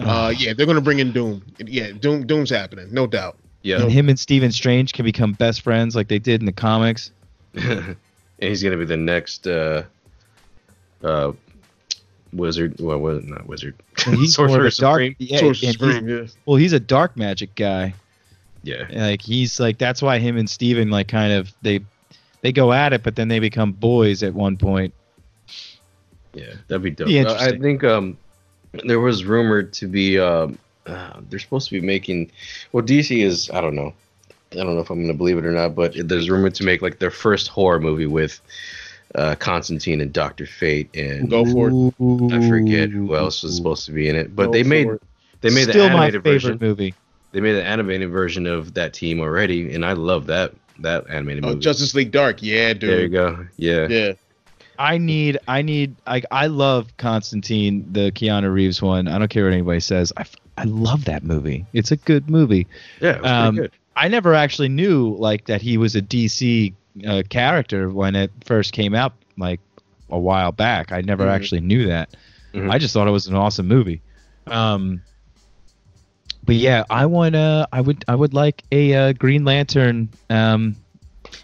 uh, yeah, they're gonna bring in Doom. Yeah, Doom, Doom's happening, no doubt. yeah, And him and Stephen Strange can become best friends like they did in the comics. [laughs] and he's gonna be the next uh, uh, wizard. Well, wa- not wizard. [laughs] And he's more of Sorcerer a dark. Yeah, Sorcerer and he's- yeah. well, he's a dark magic guy. Yeah, Like he's like that's why him and Steven like kind of they they go at it, but then they become boys at one point. yeah, that'd be dope. Be Uh, I think um, there was rumored to be um, uh, they're supposed to be making. Well, DC is I don't know. I don't know if I'm gonna believe it or not, but there's rumored to make like their first horror movie with uh, Constantine and Doctor Fate and Go for it. I forget who else was supposed to be in it, but Go they made it. they made Still the my animated favorite version. movie. They made an animated version of that team already, and I love that that animated Oh, movie. Justice League Dark, yeah, dude. there you go. Yeah. Yeah, I need, I need, I, I love Constantine, the Keanu Reeves one. I don't care what anybody says. I, I love that movie. It's a good movie. Yeah, it was Um, good. I never actually knew like that he was a DC uh, character when it first came out, like a while back. I never Mhm. actually knew that. Mhm. I just thought it was an awesome movie. Um, but yeah, I want to. I would, I would like a uh, Green Lantern. Um,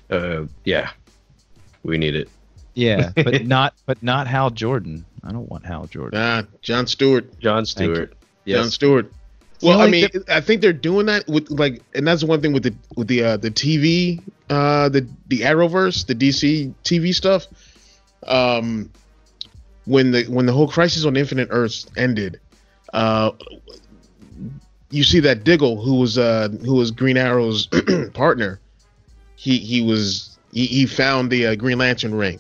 Uh, yeah, we need it. yeah, [laughs] but not, but not Hal Jordan. I don't want Hal Jordan. nah, John Stewart, John Thank you. Stewart. John Stewart. Well, I mean, I think they're doing that with like, and that's the one thing with the with the uh, the TV, uh, the the Arrowverse, the DC TV stuff. Um, when the when the whole Crisis on Infinite Earths ended, uh, you see that Diggle, who was uh who was Green Arrow's [clears throat] partner, he he was he, he found the uh, Green Lantern ring.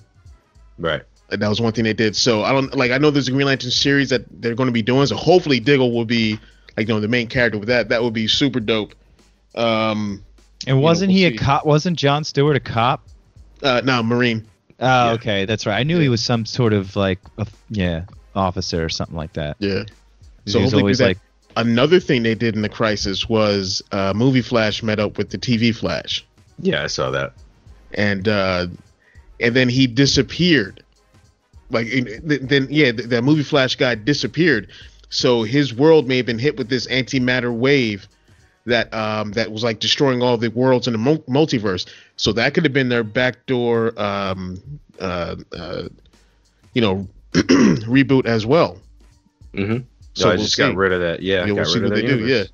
Right. That was one thing they did. So I don't like. I know there's a Green Lantern series that they're going to be doing. So hopefully Diggle will be like you know the main character with that. That would be super dope. Um, And wasn't we'll he see. a cop? Wasn't John Stewart a cop? uh, no, Marine. Oh, Yeah. okay, that's right. I knew he was some sort of like, a, yeah, officer or something like that. Yeah. He So was always like, Another thing they did in the Crisis was uh, movie Flash met up with the TV Flash, Yeah, I saw that. and uh, and then he disappeared. Like then, yeah, th- that movie Flash guy disappeared. So his world may have been hit with this antimatter wave that um, that was like destroying all the worlds in the mul- multiverse. So that could have been their backdoor, um, uh, uh, you know, [clears throat] reboot as well. Mm-hmm. So So I we'll just see. got rid of that. Yeah, Yeah, I we'll got see rid what of they that do. universe.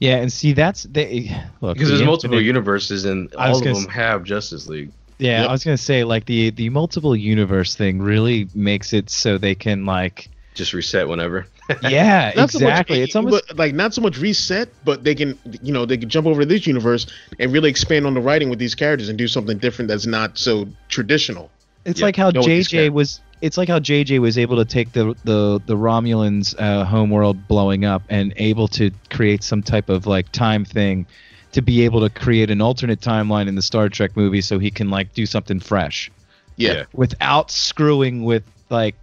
yeah, and see, that's they look Because the there's multiple universes and all of them s- have Justice League. Yeah, Yep. I was gonna say like the the multiple universe thing really makes it so they can like, Just reset whenever. [laughs] yeah, Not so much- exactly. it's almost but, like not so much reset, but they can, you know, they can jump over to this universe and really expand on the writing with these characters and do something different that's not so traditional. it's yeah, like how know what these JJ was. it's like how JJ was able to take the the the Romulans' uh, homeworld blowing up and able to create some type of like time thing to be able to create an alternate timeline in the Star Trek movie so he can like do something fresh Yeah. without screwing with like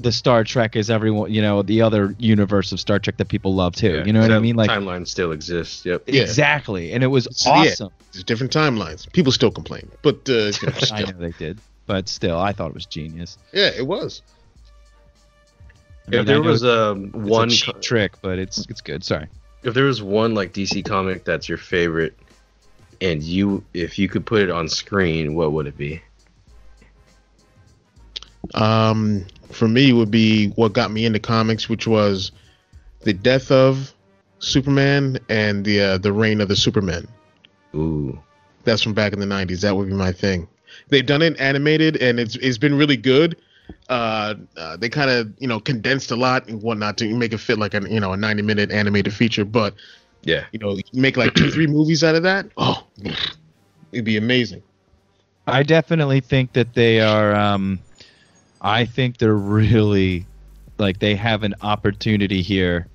the Star Trek is everyone you know the other universe of Star Trek that people love too. Yeah, You know what I mean? Like timeline still exists. Yep. Yeah. exactly, and it was So, yeah. awesome. There's different timelines. People still complain, but uh, you know, [laughs] I know they did, but still, I thought it was genius. yeah, it was. I mean, if there I know was um, one a cheap trick, but it's it's good. Sorry. if there was one like DC comic that's your favorite, and you if you could put it on screen, what would it be? Um, for me, would be what got me into comics, which was the death of Superman and the uh, the reign of the Superman. Ooh, That's from back in the '90s. That would be my thing. They've done it animated, and it's it's been really good. Uh, uh they kind of you know condensed a lot and whatnot to make it fit like a you know a 90 minute animated feature, but yeah. you know make like two three movies out of that. Oh, it'd be amazing. I definitely think that they are. Um, I think they're really like they have an opportunity here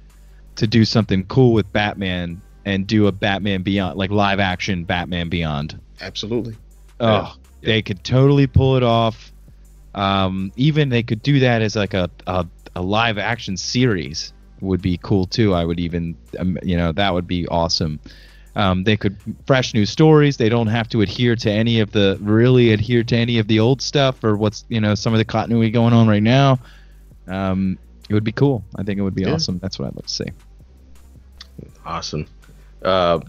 to do something cool with Batman and do a Batman Beyond, like live action Batman Beyond. Absolutely. Oh, they could totally pull it off. Um, even they could do that as like a, a, a live action series would be cool too. I would even, um, you know, that would be awesome. Um, they could fresh new stories. They don't have to adhere to any of the really adhere to any of the old stuff or what's you know some of the continuity going on right now. Um, it would be cool. I think it would be Yeah. awesome. That's what I'd like to see. Awesome. Uh,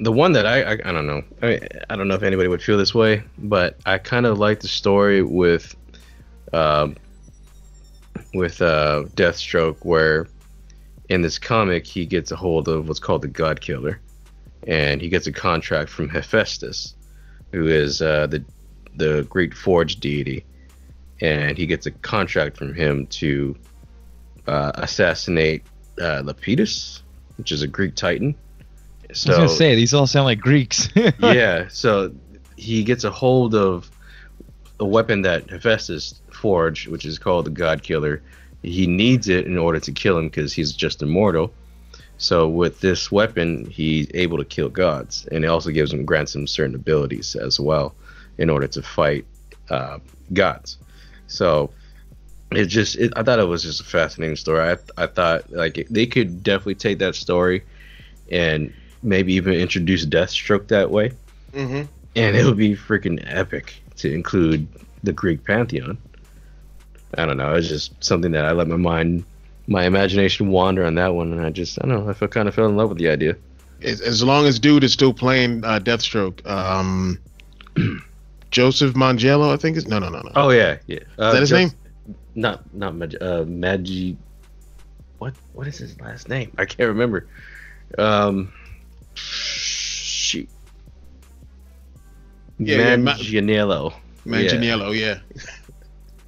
the one that I, I I don't know. I mean, I don't know if anybody would feel this way, but I kind of like the story with, um, with uh, Deathstroke, where in this comic he gets a hold of what's called the God Killer, and he gets a contract from Hephaestus, who is uh, the the Greek forge deity, and he gets a contract from him to uh, assassinate uh, Lepidus, which is a Greek titan. So I was gonna say these all sound like Greeks. [laughs] yeah, so he gets a hold of a weapon that Hephaestus forged, which is called the God Killer. He needs it in order to kill him because he's just immortal. So with this weapon, he's able to kill gods, and it also gives him grants him certain abilities as well in order to fight uh, gods. So it just it, I thought it was just a fascinating story. I I thought like they could definitely take that story and maybe even introduce Deathstroke that way, Mm-hmm. and it would be freaking epic to include the Greek pantheon. I don't know. It's just something that I let my mind, my imagination wander on that one, and I just I don't know. I feel kind of fell in love with the idea. As, as long as dude is still playing uh, Deathstroke, um, [clears throat] Joseph Mangello, I think is no, no, no, no. Oh yeah, yeah. Uh, is that his just- name? Not not Magi. Uh, Magi. What what is his last name? I can't remember. Um. Shoot. Yeah, yeah, Ma- Manganiello. Manganiello, yeah,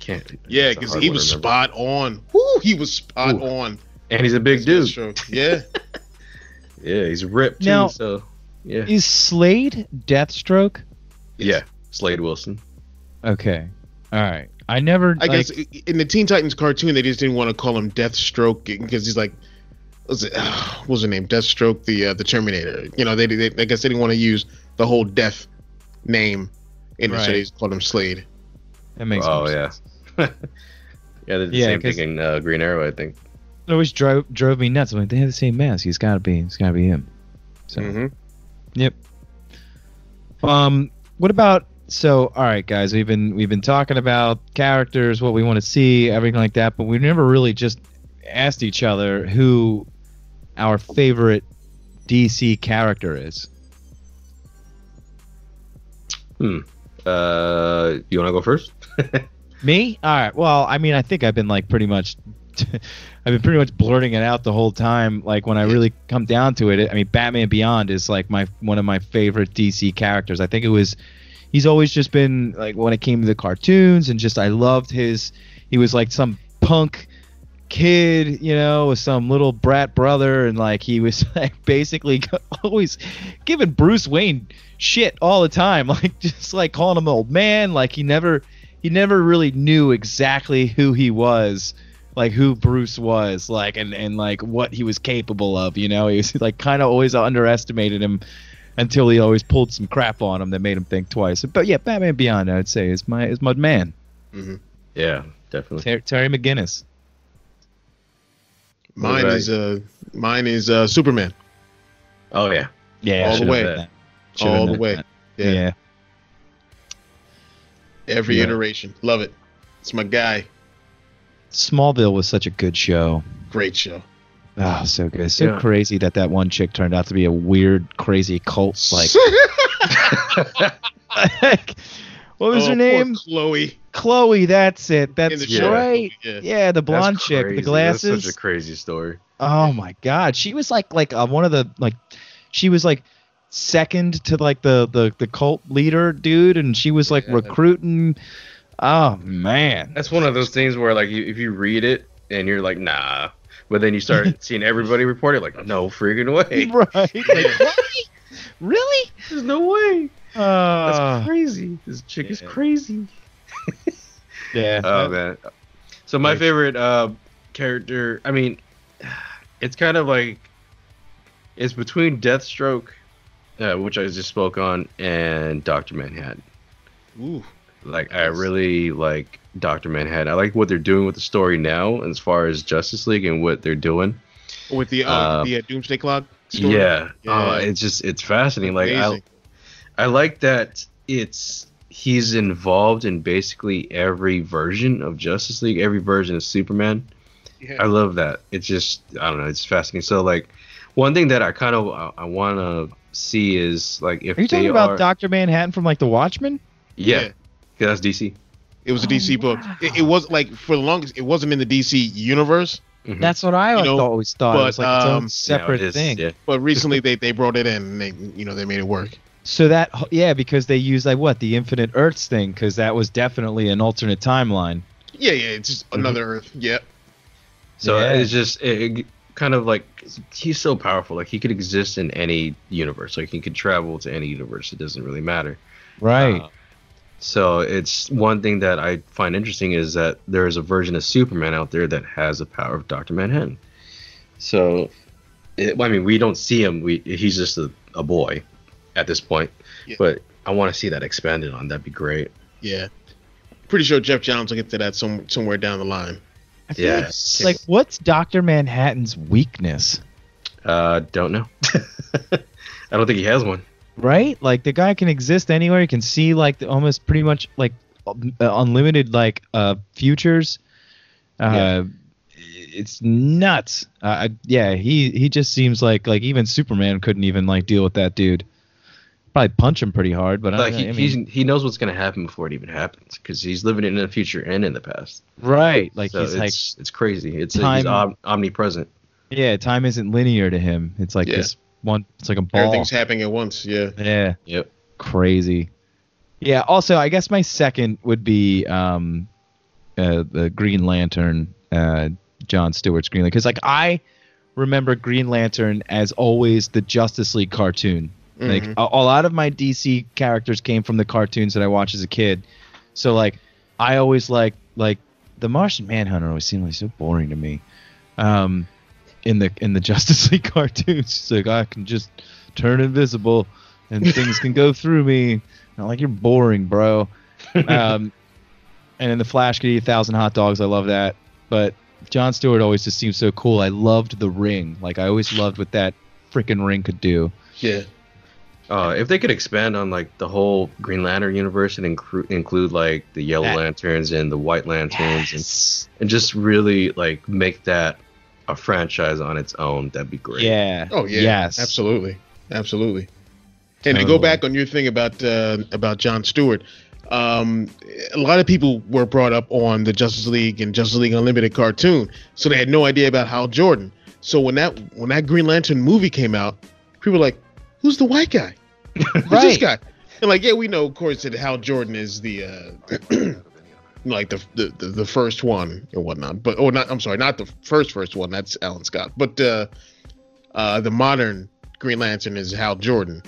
Can't. yeah, because he was remember. spot on. Woo, he was spot Ooh. on. And he's a big dude. Deathstroke. Yeah, [laughs] Yeah, he's ripped too. Now- so yeah, Is Slade Deathstroke? yeah. Slade Wilson. Okay. All right. I never. I like, guess in the Teen Titans cartoon they just didn't want to call him Deathstroke because he's like, [sighs] what was it? what was the name? Deathstroke, the uh, the Terminator. You know, they, they I guess they didn't want to use the whole Death name in it, so they just called him Slade. that makes. oh more yeah. [laughs] yeah, they did the Yeah, same thing in uh, Green Arrow, I think. It always drove drove me nuts. I'm like, they have the same mask. He's got to be. He's got to be him. So. hmm Yep. Um. What about? So, all right, guys. We've been we've been talking about characters, what we want to see, everything like that, but we never really just asked each other who our favorite DC character is. Hmm. Uh, you want to go first? [laughs] Me? All right. Well, I mean, I think I've been like pretty much, [laughs] I've been pretty much blurting it out the whole time. Like when I really come down to it, I mean, Batman Beyond is like my one of my favorite DC characters. I think it was, he's always just been like when it came to the cartoons and just I loved his. He was like some punk kid, you know, with some little brat brother, and like he was [laughs] like basically [laughs] always giving Bruce Wayne shit all the time, like just like calling him old man. Like he never he never really knew exactly who he was, like who Bruce was, like and and like what he was capable of. You know, he was [laughs] like kind of always underestimated him until he always pulled some crap on him that made him think twice. But yeah, Batman Beyond, I'd say is my is my man, mm-hmm. Yeah, definitely. Ter- Terry McGinnis. Mine is uh mine is uh Superman. Oh yeah. Yeah, All the way. that. All the way. that. Yeah. yeah. Every Yeah. iteration. Love it. It's my guy. Smallville was such a good show. Great show. Oh, so good. So Yeah. crazy that that one chick turned out to be a weird, crazy cult. Like, [laughs] like what was Oh, her poor name? Chloe. Chloe. That's it. That's the right. Yeah. Yeah, the blonde That's chick, crazy. the glasses. That's such a crazy story. oh my god, she was like like uh, one of the like, she was like second to like the the the cult leader dude, and she was like Yeah. recruiting. Oh man. That's one of those things where like you, if you read it and you're like nah, but then you start [laughs] seeing everybody report it like no freaking way. [laughs] Right. [laughs] Like, really? Really? There's no way. That's Uh, crazy. This chick is crazy. yeah. Oh man. So my Like- favorite uh character, I mean, [sighs] it's kind of like it's between Deathstroke, uh, which I just spoke on, and Doctor Manhattan. Ooh. Like I really like Doctor Manhattan. I like what they're doing with the story now, as far as Justice League and what they're doing. With the uh, Uh, the uh, Doomsday Clock story. Yeah, Yeah. Uh, it's just it's fascinating. Like I, I like that it's he's involved in basically every version of Justice League, every version of Superman. Yeah. I love that. It's just I don't know. It's fascinating. So like, one thing that I kind of I, I want to see is like if Are you they talking about are, Doctor Manhattan from like The Watchmen? yeah, yeah. that's DC. It was a Oh, DC book. It, it was like for the longest, it wasn't in the DC universe, Mhm. That's what I You know, always thought. it but, was like its um, separate Now it is, thing. Yeah. but recently they, they brought it in and they you know they made it work. So that yeah, because they used like what the Infinite Earths thing, because that was definitely an alternate timeline. Yeah, yeah, it's just another Earth. Yeah, So Yeah. it's just it, it kind of like he's so powerful. Like he could exist in any universe. Like he could travel to any universe. It doesn't really matter. Right. Uh, so it's one thing that I find interesting is that there is a version of Superman out there that has the power of Doctor Manhattan. So, it, I mean, we don't see him. We he's just a, a boy at this point. Yeah. But I want to see that expanded on. That'd be great. yeah. Pretty sure Geoff Johns will get to that some somewhere down the line. I feel yeah. like, like what's Doctor Manhattan's weakness? Uh, don't know. [laughs] I don't think he has one. Right? Like the guy can exist anywhere. He can see like the, almost pretty much like uh, unlimited like uh futures. Uh, it's nuts. Uh, yeah, he he just seems like like even Superman couldn't even like deal with that dude. Probably punch him pretty hard, but Like I, he I mean, he's, he knows what's gonna happen before it even happens because he's living in the future and in the past. right. Like So he's like it's it's crazy. It's time- he's om- omnipresent. Yeah, time isn't linear to him. It's like Yeah. this one. It's like a ball. Everything's happening at once. Yeah. yeah, Yep. crazy. Yeah. Also, I guess my second would be um, uh, the Green Lantern, uh, John Stewart's Green Lantern, because like I remember Green Lantern as always the Justice League cartoon. Like Mhm. a, a lot of my DC characters came from the cartoons that I watched as a kid. So like I always like like the Martian Manhunter always seemed like so boring to me. Um in the in the [laughs] Justice League cartoons. It's like I can just turn invisible and [laughs] things can go through me. I'm like you're boring, bro. Um [laughs] and in the Flash could eat a thousand hot dogs. I love that. But John Stewart always just seemed so cool. I loved the ring. Like I always loved what that freaking ring could do. Yeah. Uh, if they could expand on like the whole Green Lantern universe and include include like the Yellow That- Lanterns and the White Lanterns Yes. and, and just really like make that a franchise on its own, that'd be great. Yeah. Oh yeah. Yes. Absolutely. Absolutely. And to go back on your thing about uh, about John Stewart, um, a lot of people were brought up on the Justice League and Justice League Unlimited cartoon, so they had no idea about Hal Jordan. So when that when that Green Lantern movie came out, people were like, "Who's the white guy? [laughs] Who's this guy?" And like, yeah, we know, of course, that Hal Jordan is the uh, [clears throat] like the, the the the first one and whatnot. But or not, I'm sorry, not the first first one. That's Alan Scott. But uh, uh, the modern Green Lantern is Hal Jordan.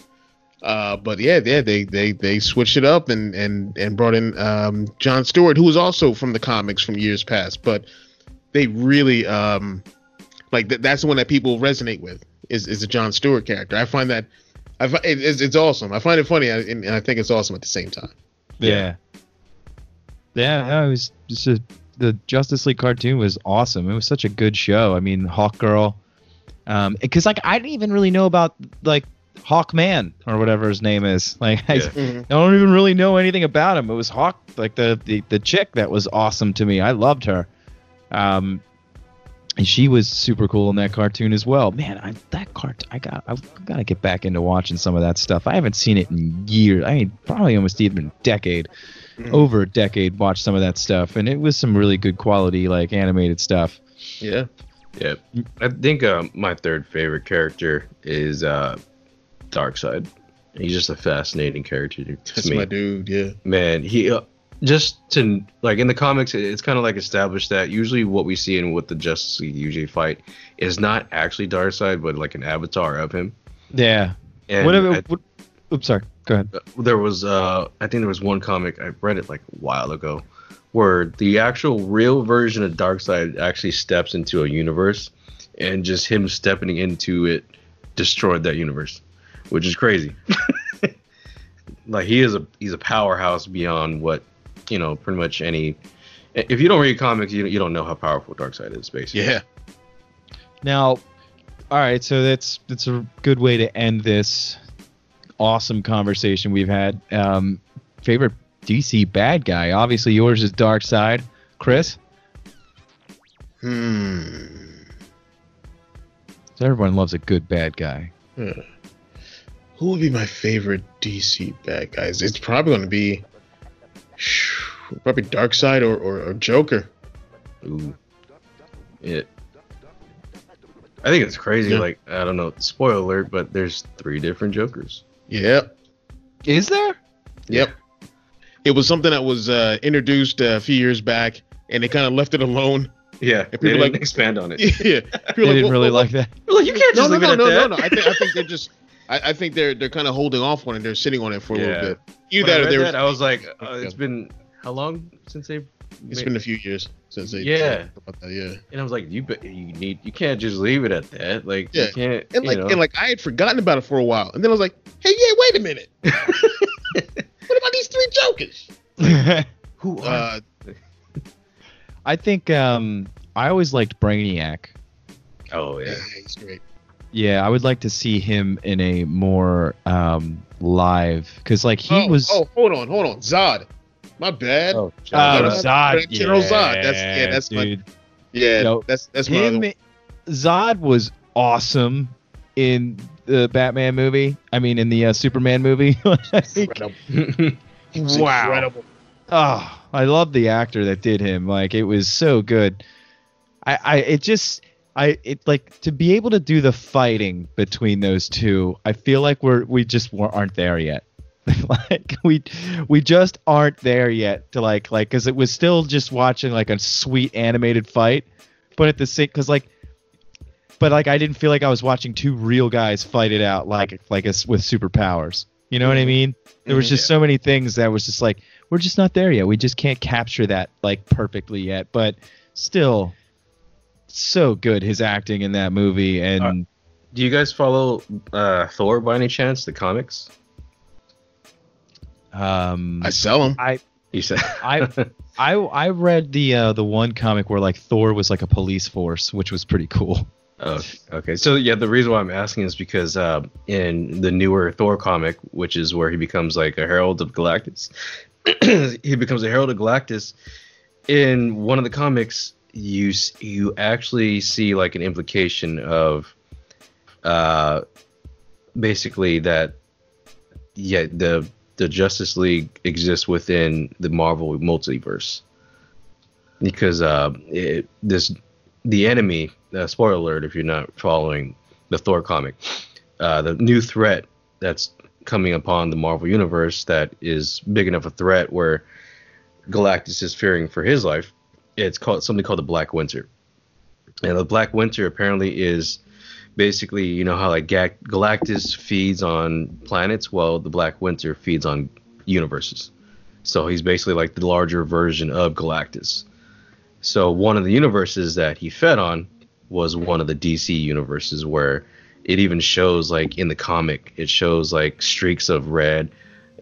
Uh, but yeah, yeah, they they they switched it up and and and brought in um, John Stewart, who was also from the comics from years past. But they really um, like th- that's the one that people resonate with is is the John Stewart character. I find that I fi- it, it's, it's awesome. I find it funny, and and I think it's awesome at the same time. Yeah. Yeah, no, it was just a, the Justice League cartoon was awesome. It was such a good show. I mean, Hawk Girl, um, because like I didn't even really know about like Hawkman or whatever his name is. [laughs] Like I, Yeah. Mhm. I don't even really know anything about him. It was Hawk, like the the the chick that was awesome to me. I loved her. Um, and she was super cool in that cartoon as well. Man, I that cart I got I got to get back into watching some of that stuff. I haven't seen it in years. I mean, probably almost even a decade, Mhm. over a decade. Watched some of that stuff, and it was some really good quality like animated stuff. Yeah, Yeah, I think uh, my third favorite character is uh, Darkseid. He's just a fascinating character to that's me. my dude. Yeah, Man, he uh, just to like in the comics, it's kind of like established that usually what we see and what the Justice League usually fight is not actually Darkseid, but like an avatar of him. Yeah. And Whatever. I- what, oops, sorry. Go ahead. there was uh I think there was one comic I read it like a while ago where the actual real version of Darkseid actually steps into a universe and just him stepping into it destroyed that universe, which is crazy. [laughs] like he is a he's a powerhouse beyond what you know pretty much any if you don't read comics you, you don't know how powerful Darkseid is basically. yeah. Now, all right, so that's that's a good way to end this awesome conversation we've had. Um, favorite DC bad guy? Obviously, yours is Darkseid. Chris, Hmm. so everyone loves a good bad guy. Huh. Who would be my favorite DC bad guys? It's probably going to be probably Darkseid or, or, or Joker. Ooh. It. I think it's crazy. Yeah. Like I don't know. Spoiler alert, but there's three different Jokers. Yep. Is there? Yep. It was something that was uh, introduced uh, a few years back, and they kind of left it alone. Yeah, and people they didn't like- expand on it. [laughs] yeah. They didn't really like that. like you can't No, just no, leave no, it at no, that. no, no. I think I think they're just. I, I think they're they're kind of holding off on it. They're sitting on it for a Yeah. little bit. Either When I that or read they were, that, I was like, uh, it's been how long since they? It's been a few years since they Yeah. talked about that. Yeah. and I was like, you be- you need you can't just leave it at that. Like Yeah. you can't. And you like know. and like I had forgotten about it for a while, and then I was like, hey, yeah, wait a minute. [laughs] what about these three jokers? [laughs] who are Uh, I think um, I always liked Brainiac. Oh yeah, yeah. he's great. Yeah, I would like to see him in a more um, live because like he oh, was. Oh, hold on, hold on, Zod. My bad. Oh, Oh, Zod. Zod, General yeah, Zod. That's- yeah, that's my- dude. yeah, Yo, that's that's my other him. Zod was awesome in the Batman movie. I mean, in the uh, Superman movie. [laughs] Incredible. [laughs] Wow. incredible. oh, I love the actor that did him. Like, it was so good. I, I, it just, I, it like to be able to do the fighting between those two. I feel like we're we just wa- aren't there yet. [laughs] like we we just aren't there yet to like like because it was still just watching like a sweet animated fight, but at the same because like but like I didn't feel like I was watching two real guys fight it out like like us with superpowers. You know what I mean? There was Mhm. just so many things that was just like we're just not there yet. We just can't capture that like perfectly yet. But still, so good his acting in that movie and Do you guys follow uh, Thor by any chance? The comics? Um I sell them. I You said. [laughs] I I I read the uh, the one comic where like Thor was like a police force, which was pretty cool. Oh, okay. So yeah, the reason why I'm asking is because uh, in the newer Thor comic, which is where he becomes like a herald of Galactus, [clears throat] he becomes a herald of Galactus. In one of the comics, you you actually see like an implication of, uh, basically that, yeah, the the Justice League exists within the Marvel multiverse because uh, it, this the enemy. Uh, spoiler alert if you're not following the Thor comic. Uh, the new threat that's coming upon the Marvel universe that is big enough a threat where Galactus is fearing for his life. It's called something called the Black Winter, and the Black Winter apparently is basically, you know how like Ga- Galactus feeds on planets, well, the Black Winter feeds on universes. So he's basically like the larger version of Galactus. So one of the universes that he fed on was one of the DC universes where it even shows like in the comic, it shows like streaks of red,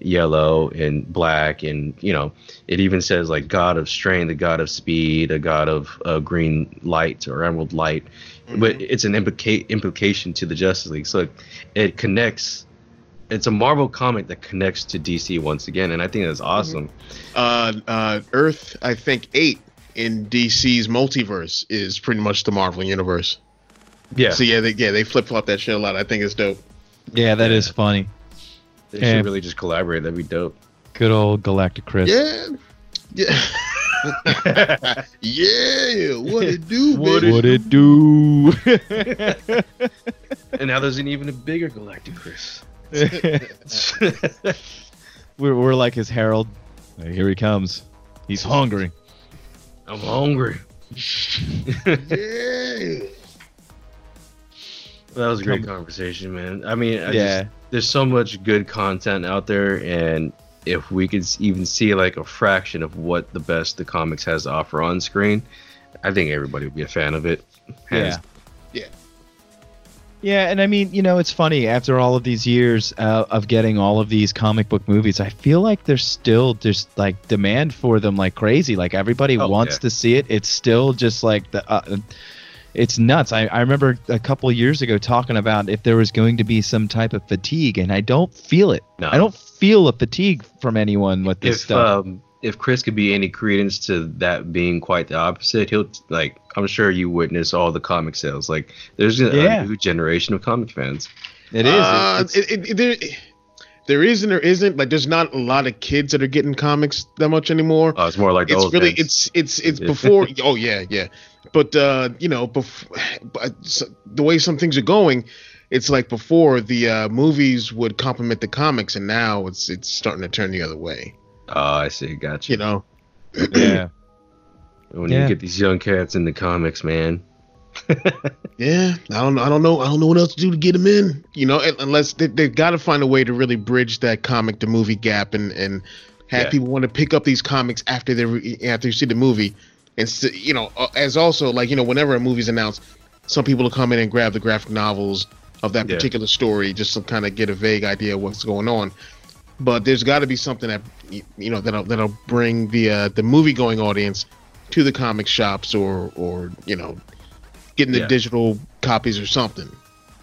yellow, and black, and you know, it even says like God of Strength, the God of Speed, a God of uh, Green Light or Emerald Light, but it's an implica- implication to the Justice League. So it, it connects. It's a Marvel comic that connects to DC once again, and I think that's awesome. Uh, uh, Earth, I think eight in DC's multiverse is pretty much the Marvel universe. Yeah, So yeah, they, yeah, they flip flop that shit a lot. I think it's dope. Yeah, that is funny. they yeah. should really just collaborate. That'd be dope. Good old Galactic Chris. Yeah, yeah, [laughs] [laughs] yeah. What it do, What baby? What it do? [laughs] And now there's an even bigger Galactic Chris. [laughs] we're, we're like his herald. Here he comes. He's hungry. I'm hungry. Yeah. That was a great conversation, man. I mean, I Yeah. just, there's so much good content out there, and if we could even see like a fraction of what the best the comics has to offer on screen, I think everybody would be a fan of it. Hands- Yeah. Yeah, and I mean, you know, it's funny after all of these years uh, of getting all of these comic book movies, I feel like there's still just like demand for them like crazy. Like everybody Oh, wants yeah. to see it. It's still just like the uh, it's nuts. I, I remember a couple years ago talking about if there was going to be some type of fatigue, and I don't feel it. No. I don't feel a fatigue from anyone with this If stuff. um, if Chris could be any credence to that being quite the opposite, he'll like. I'm sure you witness all the comic sales. Like, there's a, Yeah. a new generation of comic fans. It is. Uh, it, it, it, there, there is and there isn't. Like, there's not a lot of kids that are getting comics that much anymore. Uh, it's more like the it's old really fans. it's it's it's before [laughs] oh yeah yeah but uh you know bef- but s- the way some things are going it's like before the uh movies would complement the comics and now it's it's starting to turn the other way Oh, I see. Gotcha. you know yeah. when Yeah. you get these young cats in the comics, man. [laughs] yeah i don't i don't know i don't know what else to do to get them in you know unless they, they've got to find a way to really bridge that comic to movie gap and and have Yeah. people want to pick up these comics after they re- after you see the movie and s- you know uh, as also like you know whenever a movie's announced some people will come in and grab the graphic novels of that Yeah. particular story just to kind of get a vague idea of what's going on but there's got to be something that you know that'll that'll bring the uh, the movie going audience to the comic shops or or you know getting the Yeah. digital copies or something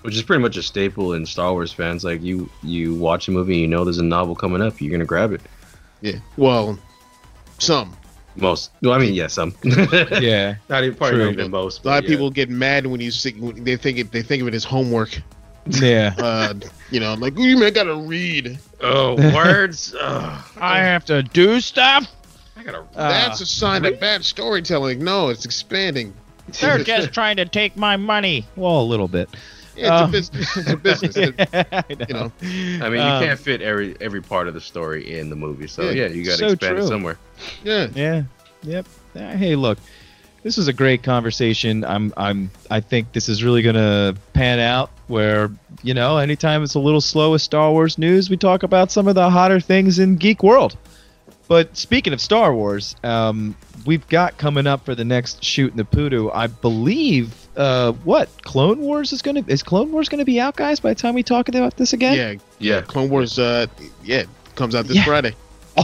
which is pretty much a staple in Star Wars fans. Like you, you watch a movie, and you know there's a novel coming up, you're gonna grab it. yeah well some Most, well, I mean, yeah, some. [laughs] Yeah. [laughs] not even probably True. not even most. a lot of yeah. people get mad when you see when they think it they think of it as homework Yeah. [laughs] uh you know like you mean I gotta read Oh, words. Ugh, I have to do stuff. I gotta. Uh, that's a sign of bad storytelling no it's expanding They're just trying to take my money. Well, a little bit. Yeah, it's Um, a business it's a business [laughs] I you know I mean, you Um, can't fit every every part of the story in the movie, so Yeah. yeah, you gotta So expand true. it somewhere. yeah Yeah. Yep. Uh, Hey, look. This is a great conversation. I'm I'm I think this is really going to pan out where, you know, anytime it's a little slow with Star Wars news, we talk about some of the hotter things in geek world. But speaking of Star Wars, um, we've got coming up for the next Shooting the Poodoo. I believe uh, what Clone Wars is going to is Clone Wars going to be out, guys? By the time we talk about this again, yeah Yeah, Clone Wars uh yeah comes out this Yeah. Friday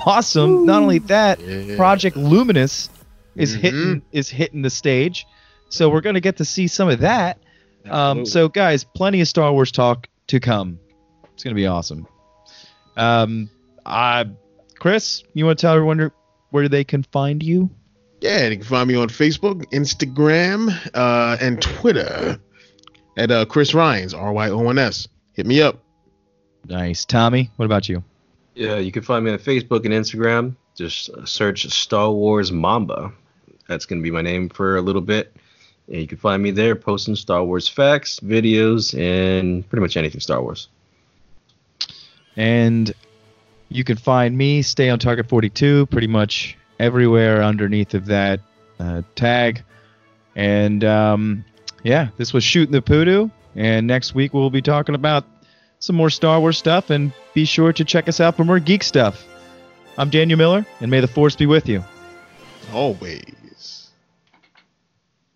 awesome. Not only that, yeah. Project Luminous is Mhm. hitting is hitting the stage, so we're gonna get to see some of that. Um, so guys, plenty of Star Wars talk to come. It's gonna be awesome. Um, I, Chris, you want to tell everyone where- where they can find you? Yeah, you can find me on Facebook, Instagram, uh, and Twitter at uh, Chris Ryons, R Y O N S. Hit me up. Nice, Tommy. What about you? yeah. You can find me on Facebook and Instagram. Just search Star Wars Mamba. That's gonna be my name for a little bit. And you can find me there posting Star Wars facts, videos, and pretty much anything Star Wars. And you can find me, stay on Target 42, pretty much everywhere underneath of that uh, tag. And um, yeah, this was Shooting the Poodoo. And next week we'll be talking about some more Star Wars stuff. And be sure to check us out for more geek stuff. I'm Daniel Miller, and may the Force be with you. Always.